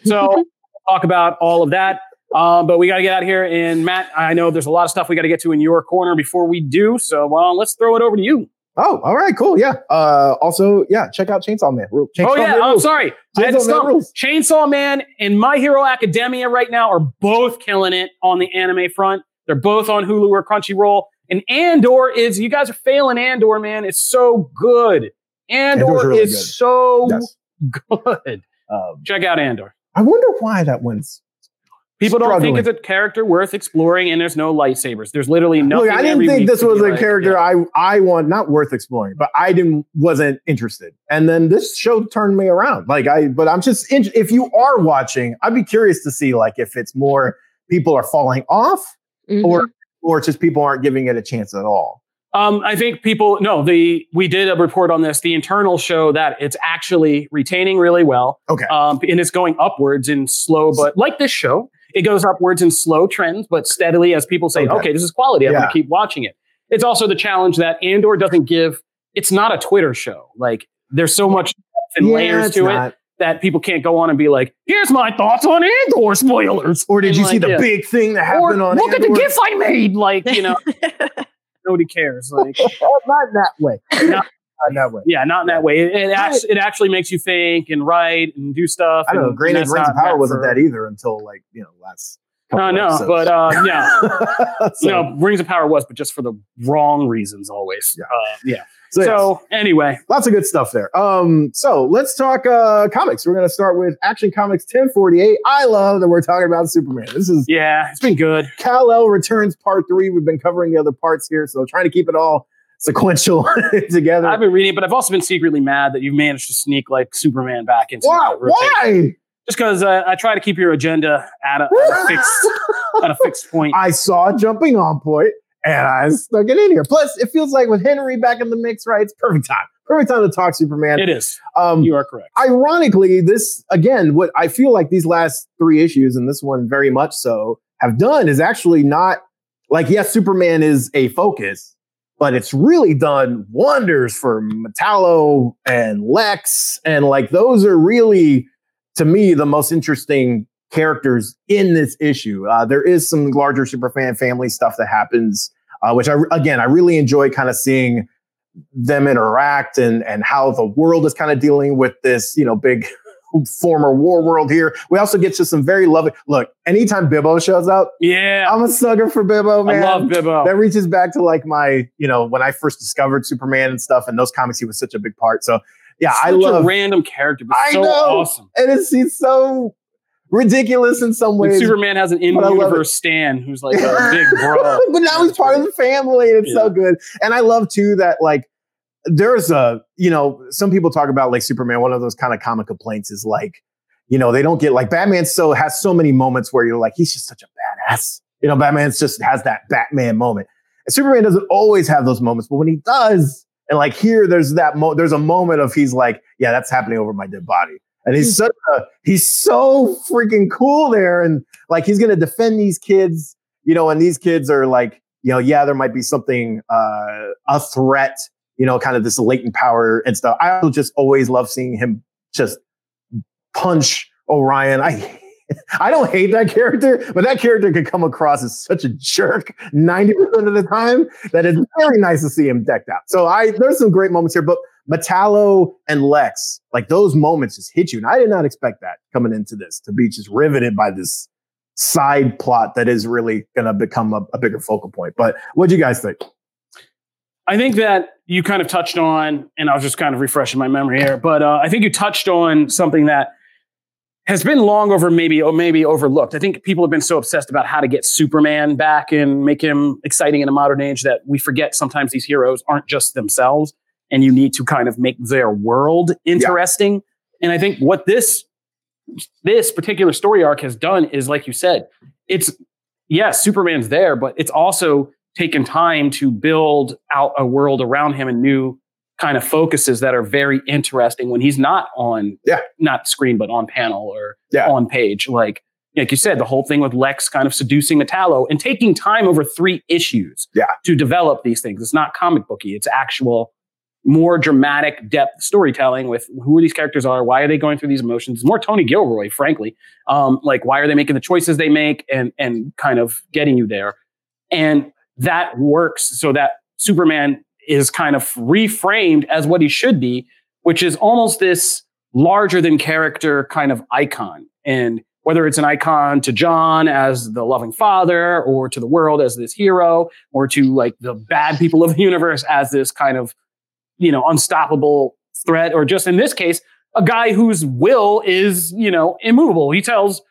So [laughs] talk about all of that. Um, but we got to get out of here. And Matt, I know there's a lot of stuff we got to get to in your corner before we do. So well, let's throw it over to you. Oh, all right, cool. Yeah. Uh, also, yeah, check out Chainsaw Man. Chainsaw oh yeah, Man I'm rules. sorry. I had Chainsaw to stop. rules. Chainsaw Man and My Hero Academia right now are both killing it on the anime front. They're both on Hulu or Crunchyroll. And Andor is you guys are failing Andor, man. It's so good. Andor really is good. so Yes. good. Um, Check out Andor. I wonder why that one's. People don't think it's a character worth exploring, and there's no lightsabers. There's literally nothing. Look, I didn't think this was a like, character yeah. I I want not worth exploring, but I didn't wasn't interested. And then this show turned me around. Like I, but I'm just in, if you are watching, I'd be curious to see like if it's more people are falling off Mhm. or or it's just people aren't giving it a chance at all. Um, I think people no, the we did a report on this. The internal show that it's actually retaining really well. Okay. Um, and it's going upwards in slow, but like this show, it goes upwards in slow trends, but steadily as people say, Okay. okay, this is quality. I'm Yeah. gonna keep watching it. It's also the challenge that Andor doesn't give. It's not a Twitter show. Like there's so much and Yeah, layers to it not. That people can't go on and be like, "Here's my thoughts on Andor spoilers." Or did And you like, see the yeah. big thing that Or happened on look at the gif I made. Like you know, [laughs] nobody cares. Like [laughs] not in that way. No. [laughs] not in that way. yeah, not in that way. It, it, actually, it actually makes you think and write and do stuff. I don't know. Granted, Rings of Power meant wasn't for- that either until like you know last. No, couple no, episodes. but uh, yeah, so, no, Rings of Power was, but just for the wrong reasons always. Yeah. Uh, yeah. So, yes. So anyway, lots of good stuff there. Um, so let's talk uh comics. We're gonna start with Action Comics 1048. I love that we're talking about Superman. This is yeah, it's been good. Kal El Returns Part Three. We've been covering the other parts here, so trying to keep it all sequential [laughs] together. I've been reading it, but I've also been secretly mad that you've managed to sneak like Superman back into my. Why? Just because uh, I try to keep your agenda at a, at a [laughs] fixed at a fixed point. I saw a jumping on point and I stuck it in here. Plus, it feels like with Henry back in the mix, right? It's perfect time. Perfect time to talk Superman. It is. Um, You are correct. ironically, this again, what I feel like these last three issues, and this one very much so, have done is actually not like, yes, Superman is a focus, but it's really done wonders for Metallo and Lex. And like, those are really, to me, the most interesting characters in this issue. Uh, there is some larger Superfan family stuff that happens, uh, which I, again, I really enjoy kind of seeing them interact and and how the world is kind of dealing with this, you know, big [laughs] former war world here. We also get to some very lovely look. Anytime Bibbo shows up, yeah, I'm a sucker for Bibbo, man. I love Bibbo. That reaches back to like my, you know, when I first discovered Superman and stuff, and those comics, he was such a big part. So yeah, I love a random character, but I so know. awesome. and it's he's so ridiculous in some ways. Superman has an but I love in-universe Stan who's like a [laughs] big bro. but now he's part of the family, and it's so good. And I love too that like there's a you know some people talk about like Superman. One of those kind of comic complaints is like you know they don't get like Batman. So has so many moments where you're like he's just such a badass. You know, Batman's just has that Batman moment. And Superman doesn't always have those moments, but when he does, and like here, there's that mo- there's a moment of he's like, yeah, that's happening over my dead body. And he's such a he's so freaking cool there. And like he's gonna defend these kids, you know, and these kids are like, you know, yeah, there might be something uh a threat, you know, kind of this latent power and stuff. I just always love seeing him just punch Orion. I [laughs] I don't hate that character, but that character could come across as such a jerk 90% of the time that it's very nice to see him decked out. So I there's some great moments here, but Metallo and Lex, like those moments just hit you. And I did not expect that coming into this to be just riveted by this side plot that is really going to become a, a bigger focal point. But what do you guys think? I think that you kind of touched on, and I was just kind of refreshing my memory here, but uh, I think you touched on something that has been long over maybe or maybe overlooked. I think people have been so obsessed about how to get Superman back and make him exciting in a modern age that we forget sometimes these heroes aren't just themselves, and you need to kind of make their world interesting. And I think what this this particular story arc has done is, like you said, it's yes, Superman's there, but it's also taken time to build out a world around him and new kind of focuses that are very interesting when he's not on Yeah. not screen but on panel or Yeah. on page like like you said the whole thing with Lex kind of seducing Metallo and taking time over 3 issues Yeah. to develop these things it's not comic booky it's actual more dramatic depth storytelling with who these characters are why are they going through these emotions more Tony Gilroy frankly um like why are they making the choices they make and and kind of getting you there and that works so that Superman is kind of reframed as what he should be, which is almost this larger than character kind of icon. And whether it's an icon to John as the loving father, or to the world as this hero, or to like the bad people of the universe as this kind of, you know, unstoppable threat, or just in this case, a guy whose will is, you know, immovable. He tells,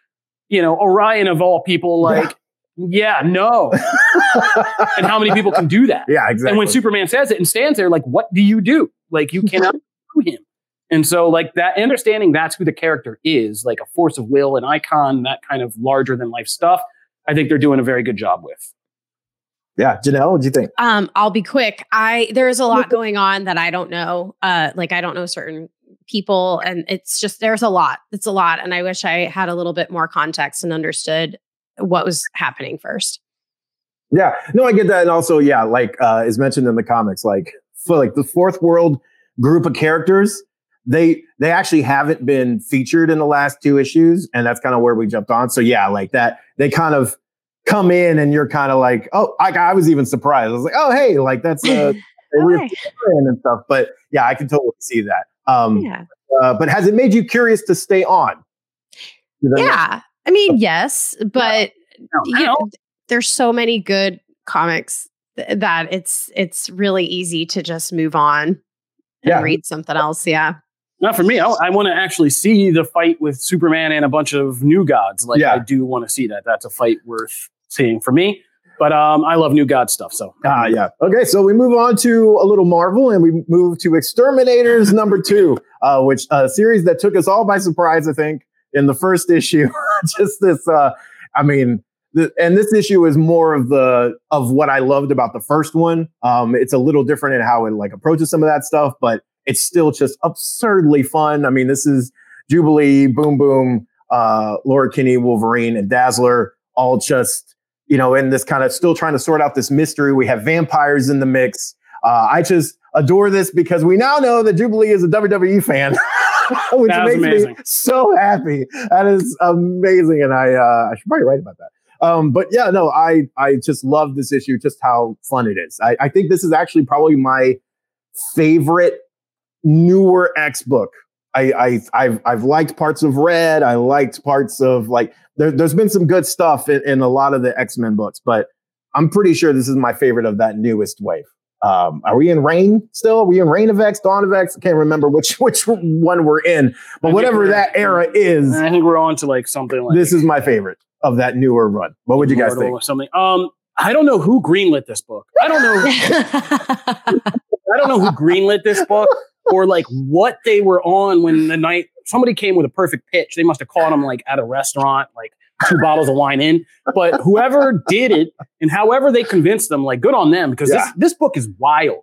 you know, Orion of all people, like, yeah, no. [laughs] and how many people can do that? Yeah, exactly. And when Superman says it and stands there, like, what do you do? Like, you cannot [laughs] do him. And so, like that, understanding that's who the character is, like a force of will, an icon, that kind of larger than life stuff. I think they're doing a very good job with. Yeah, Janelle, what do you think? Um, I'll be quick. I there is a lot [laughs] going on that I don't know. Uh, like I don't know certain people, and it's just there's a lot. It's a lot, and I wish I had a little bit more context and understood what was happening first. Yeah, no, I get that, and also, yeah, like uh, is mentioned in the comics, like for like the fourth world group of characters, they they actually haven't been featured in the last two issues, and that's kind of where we jumped on. So yeah, like that, they kind of come in, and you're kind of like, oh, I, I was even surprised. I was like, oh, hey, like that's uh, [laughs] a real Okay. and stuff. But yeah, I can totally see that. Um, Yeah, uh, but has it made you curious to stay on? Did that- yeah. I mean, yes, but No, I you- know. there's so many good comics th- that it's it's really easy to just move on and Yeah. read something else. Yeah. Not for me. I, I want to actually see the fight with Superman and a bunch of new gods. Like, Yeah. I do want to see that. That's a fight worth seeing for me. But um, I love new god stuff. So Ah, yeah. Okay, so we move on to a little Marvel, and we move to X-Terminators number two, uh, which a series that took us all by surprise. I think in the first issue, [laughs] just this. Uh, I mean, the, and this issue is more of the of what I loved about the first one. Um, it's a little different in how it like approaches some of that stuff, but it's still just absurdly fun. I mean, this is Jubilee, Boom Boom, uh, Laura Kinney, Wolverine, and Dazzler, all just you know, in this kind of still trying to sort out this mystery. We have vampires in the mix. Uh, I just adore this because we now know that Jubilee is a WWE fan, [laughs] which makes amazing. me so happy. That is amazing, and I uh, I should probably write about that. Um, but yeah, no, I I just love this issue, just how fun it is. I, I think this is actually probably my favorite newer X book. I, I I've I've liked parts of Red. I liked parts of like there, there's been some good stuff in, in a lot of the X Men books, but I'm pretty sure this is my favorite of that newest wave. um, are we in Reign still? Are we in Reign of X, Dawn of X? I can't remember which [laughs] which one we're in, but I whatever that era is, I think we're on to like something like this is my favorite of that newer run. What would you guys think? or something. Um, I don't know who greenlit this book. I don't know. [laughs] I don't know who greenlit this book or like what they were on when the night somebody came with a perfect pitch. They must have caught them like at a restaurant, like two bottles of wine in. But whoever did it and however they convinced them, like good on them because Yeah. this this book is wild.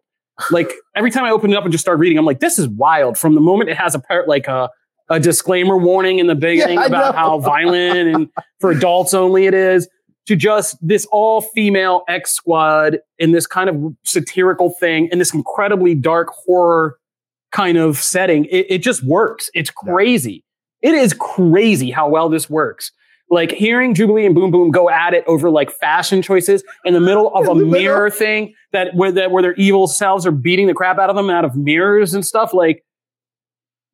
Like every time I open it up and just start reading, I'm like, this is wild. From the moment it has a part like a a disclaimer warning in the beginning I about know. how [laughs] violent and for adults only it is to just this all female X squad in this kind of satirical thing and this incredibly dark horror kind of setting. It, it just works. It's crazy. It is crazy how well this works. Like hearing Jubilee and Boom Boom go at it over like fashion choices in the middle of [laughs] a In the middle. mirror thing that where that where their evil selves are beating the crap out of them out of mirrors and stuff. Like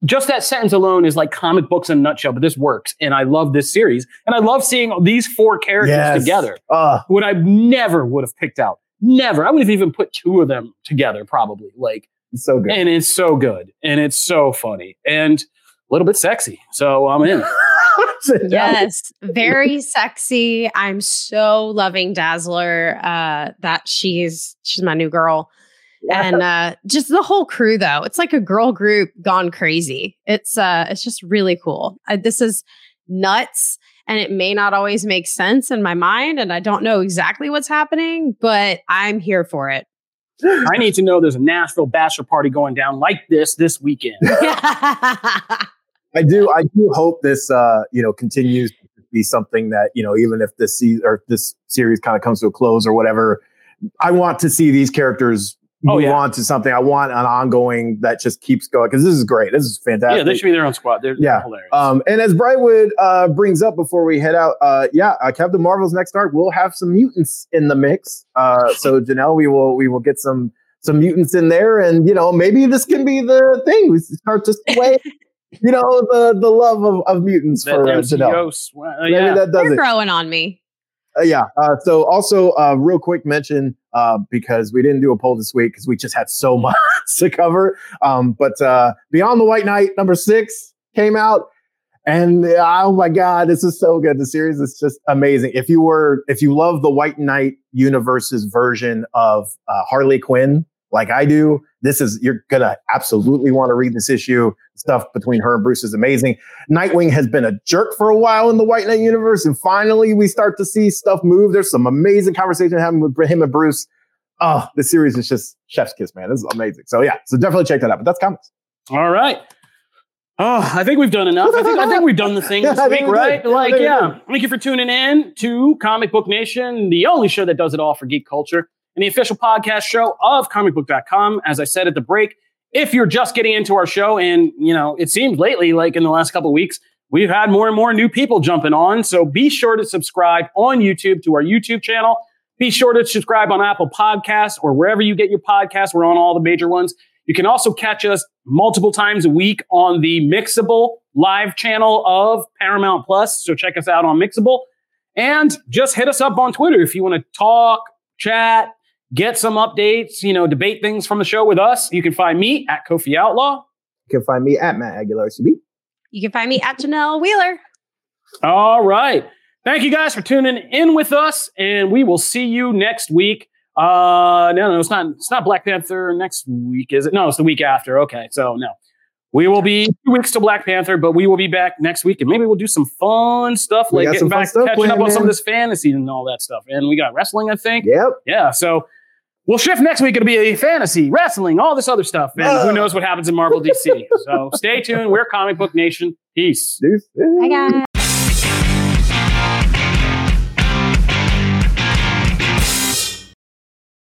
just that sentence alone is like comic books in a nutshell, but this works. And I love this series. And I love seeing these four characters Yes. together. Uh, What I never would have picked out. Never. I would have even put two of them together, probably. Like, it's so good. and it's so good. And it's so funny. And a little bit sexy. So I'm in. [laughs] yes, very sexy. I'm so loving Dazzler. Uh, that she's she's my new girl, and uh, just the whole crew though. It's like a girl group gone crazy. It's uh, it's just really cool. Uh, this is nuts, and it may not always make sense in my mind, and I don't know exactly what's happening, but I'm here for it. I need to know there's a Nashville bachelor party going down like this this weekend. [laughs] I do. I do hope this, uh, you know, continues to be something that you know, even if this season or this series kind of comes to a close or whatever, I want to see these characters Oh, move yeah. on to something. I want an ongoing that just keeps going because this is great. This is fantastic. yeah, they should be their own squad. They're, they're Yeah. hilarious. Um, and as Brightwood uh, brings up before we head out, uh, yeah, uh, Captain Marvel's next arc will have some mutants in the mix. Uh, so [laughs] Janelle, we will we will get some some mutants in there, and you know maybe this can be the thing. We start to sway, [laughs] you know, the the love of, of mutants that for uh, MCO Janelle. sw- uh, Maybe that does You're it. growing on me. Uh, yeah. Uh, so also, uh, real quick mention uh, because we didn't do a poll this week because we just had so [laughs] much to cover. Um, but uh, Beyond the White Knight number six came out, and uh, oh my god, this is so good. The series is just amazing. If you were, if you love the White Knight universe's version of uh, Harley Quinn, like I do, this is you're gonna absolutely want to read this issue. Stuff between her and Bruce is amazing. Nightwing has been a jerk for a while in the White Knight universe, and finally we start to see stuff move. There's some amazing conversation happening with him and Bruce. Oh, the series is just chef's kiss, man. This is amazing. So yeah, so definitely check that out. But that's comics. All right. Oh, I think we've done enough. I think I think we've done the thing this [laughs] I week, right? did. Like, yeah. Thank you for tuning in to Comic Book Nation, the only show that does it all for geek culture, and the official podcast show of comicbook.com. As I said at the break, if you're just getting into our show, and you know, it seems lately, like in the last couple weeks, we've had more and more new people jumping on. So be sure to subscribe on YouTube to our YouTube channel. Be sure to subscribe on Apple Podcasts or wherever you get your podcasts. We're on all the major ones. You can also catch us multiple times a week on the Mixible live channel of Paramount Plus. So check us out on Mixible. And just hit us up on Twitter if you want to talk, chat, get some updates, you know, debate things from the show with us. You can find me at Kofi Outlaw. You can find me at Matt Aguilar CB. You can find me at Janelle Wheeler. All right. Thank you guys for tuning in with us, and we will see you next week. Uh, no, no, it's not. It's not Black Panther next week, is it? No, it's the week after. Okay, so no, we will be two weeks to Black Panther, but we will be back next week, and maybe we'll do some fun stuff, like getting back, stuff catching up planned, on some of this fantasy and all that stuff. And we got wrestling, I think. Yep. Yeah, so we'll shift next week. It'll be a fantasy, wrestling, all this other stuff, and who knows what happens in Marvel DC. so stay tuned. We're Comic Book Nation. Peace. Bye, guys.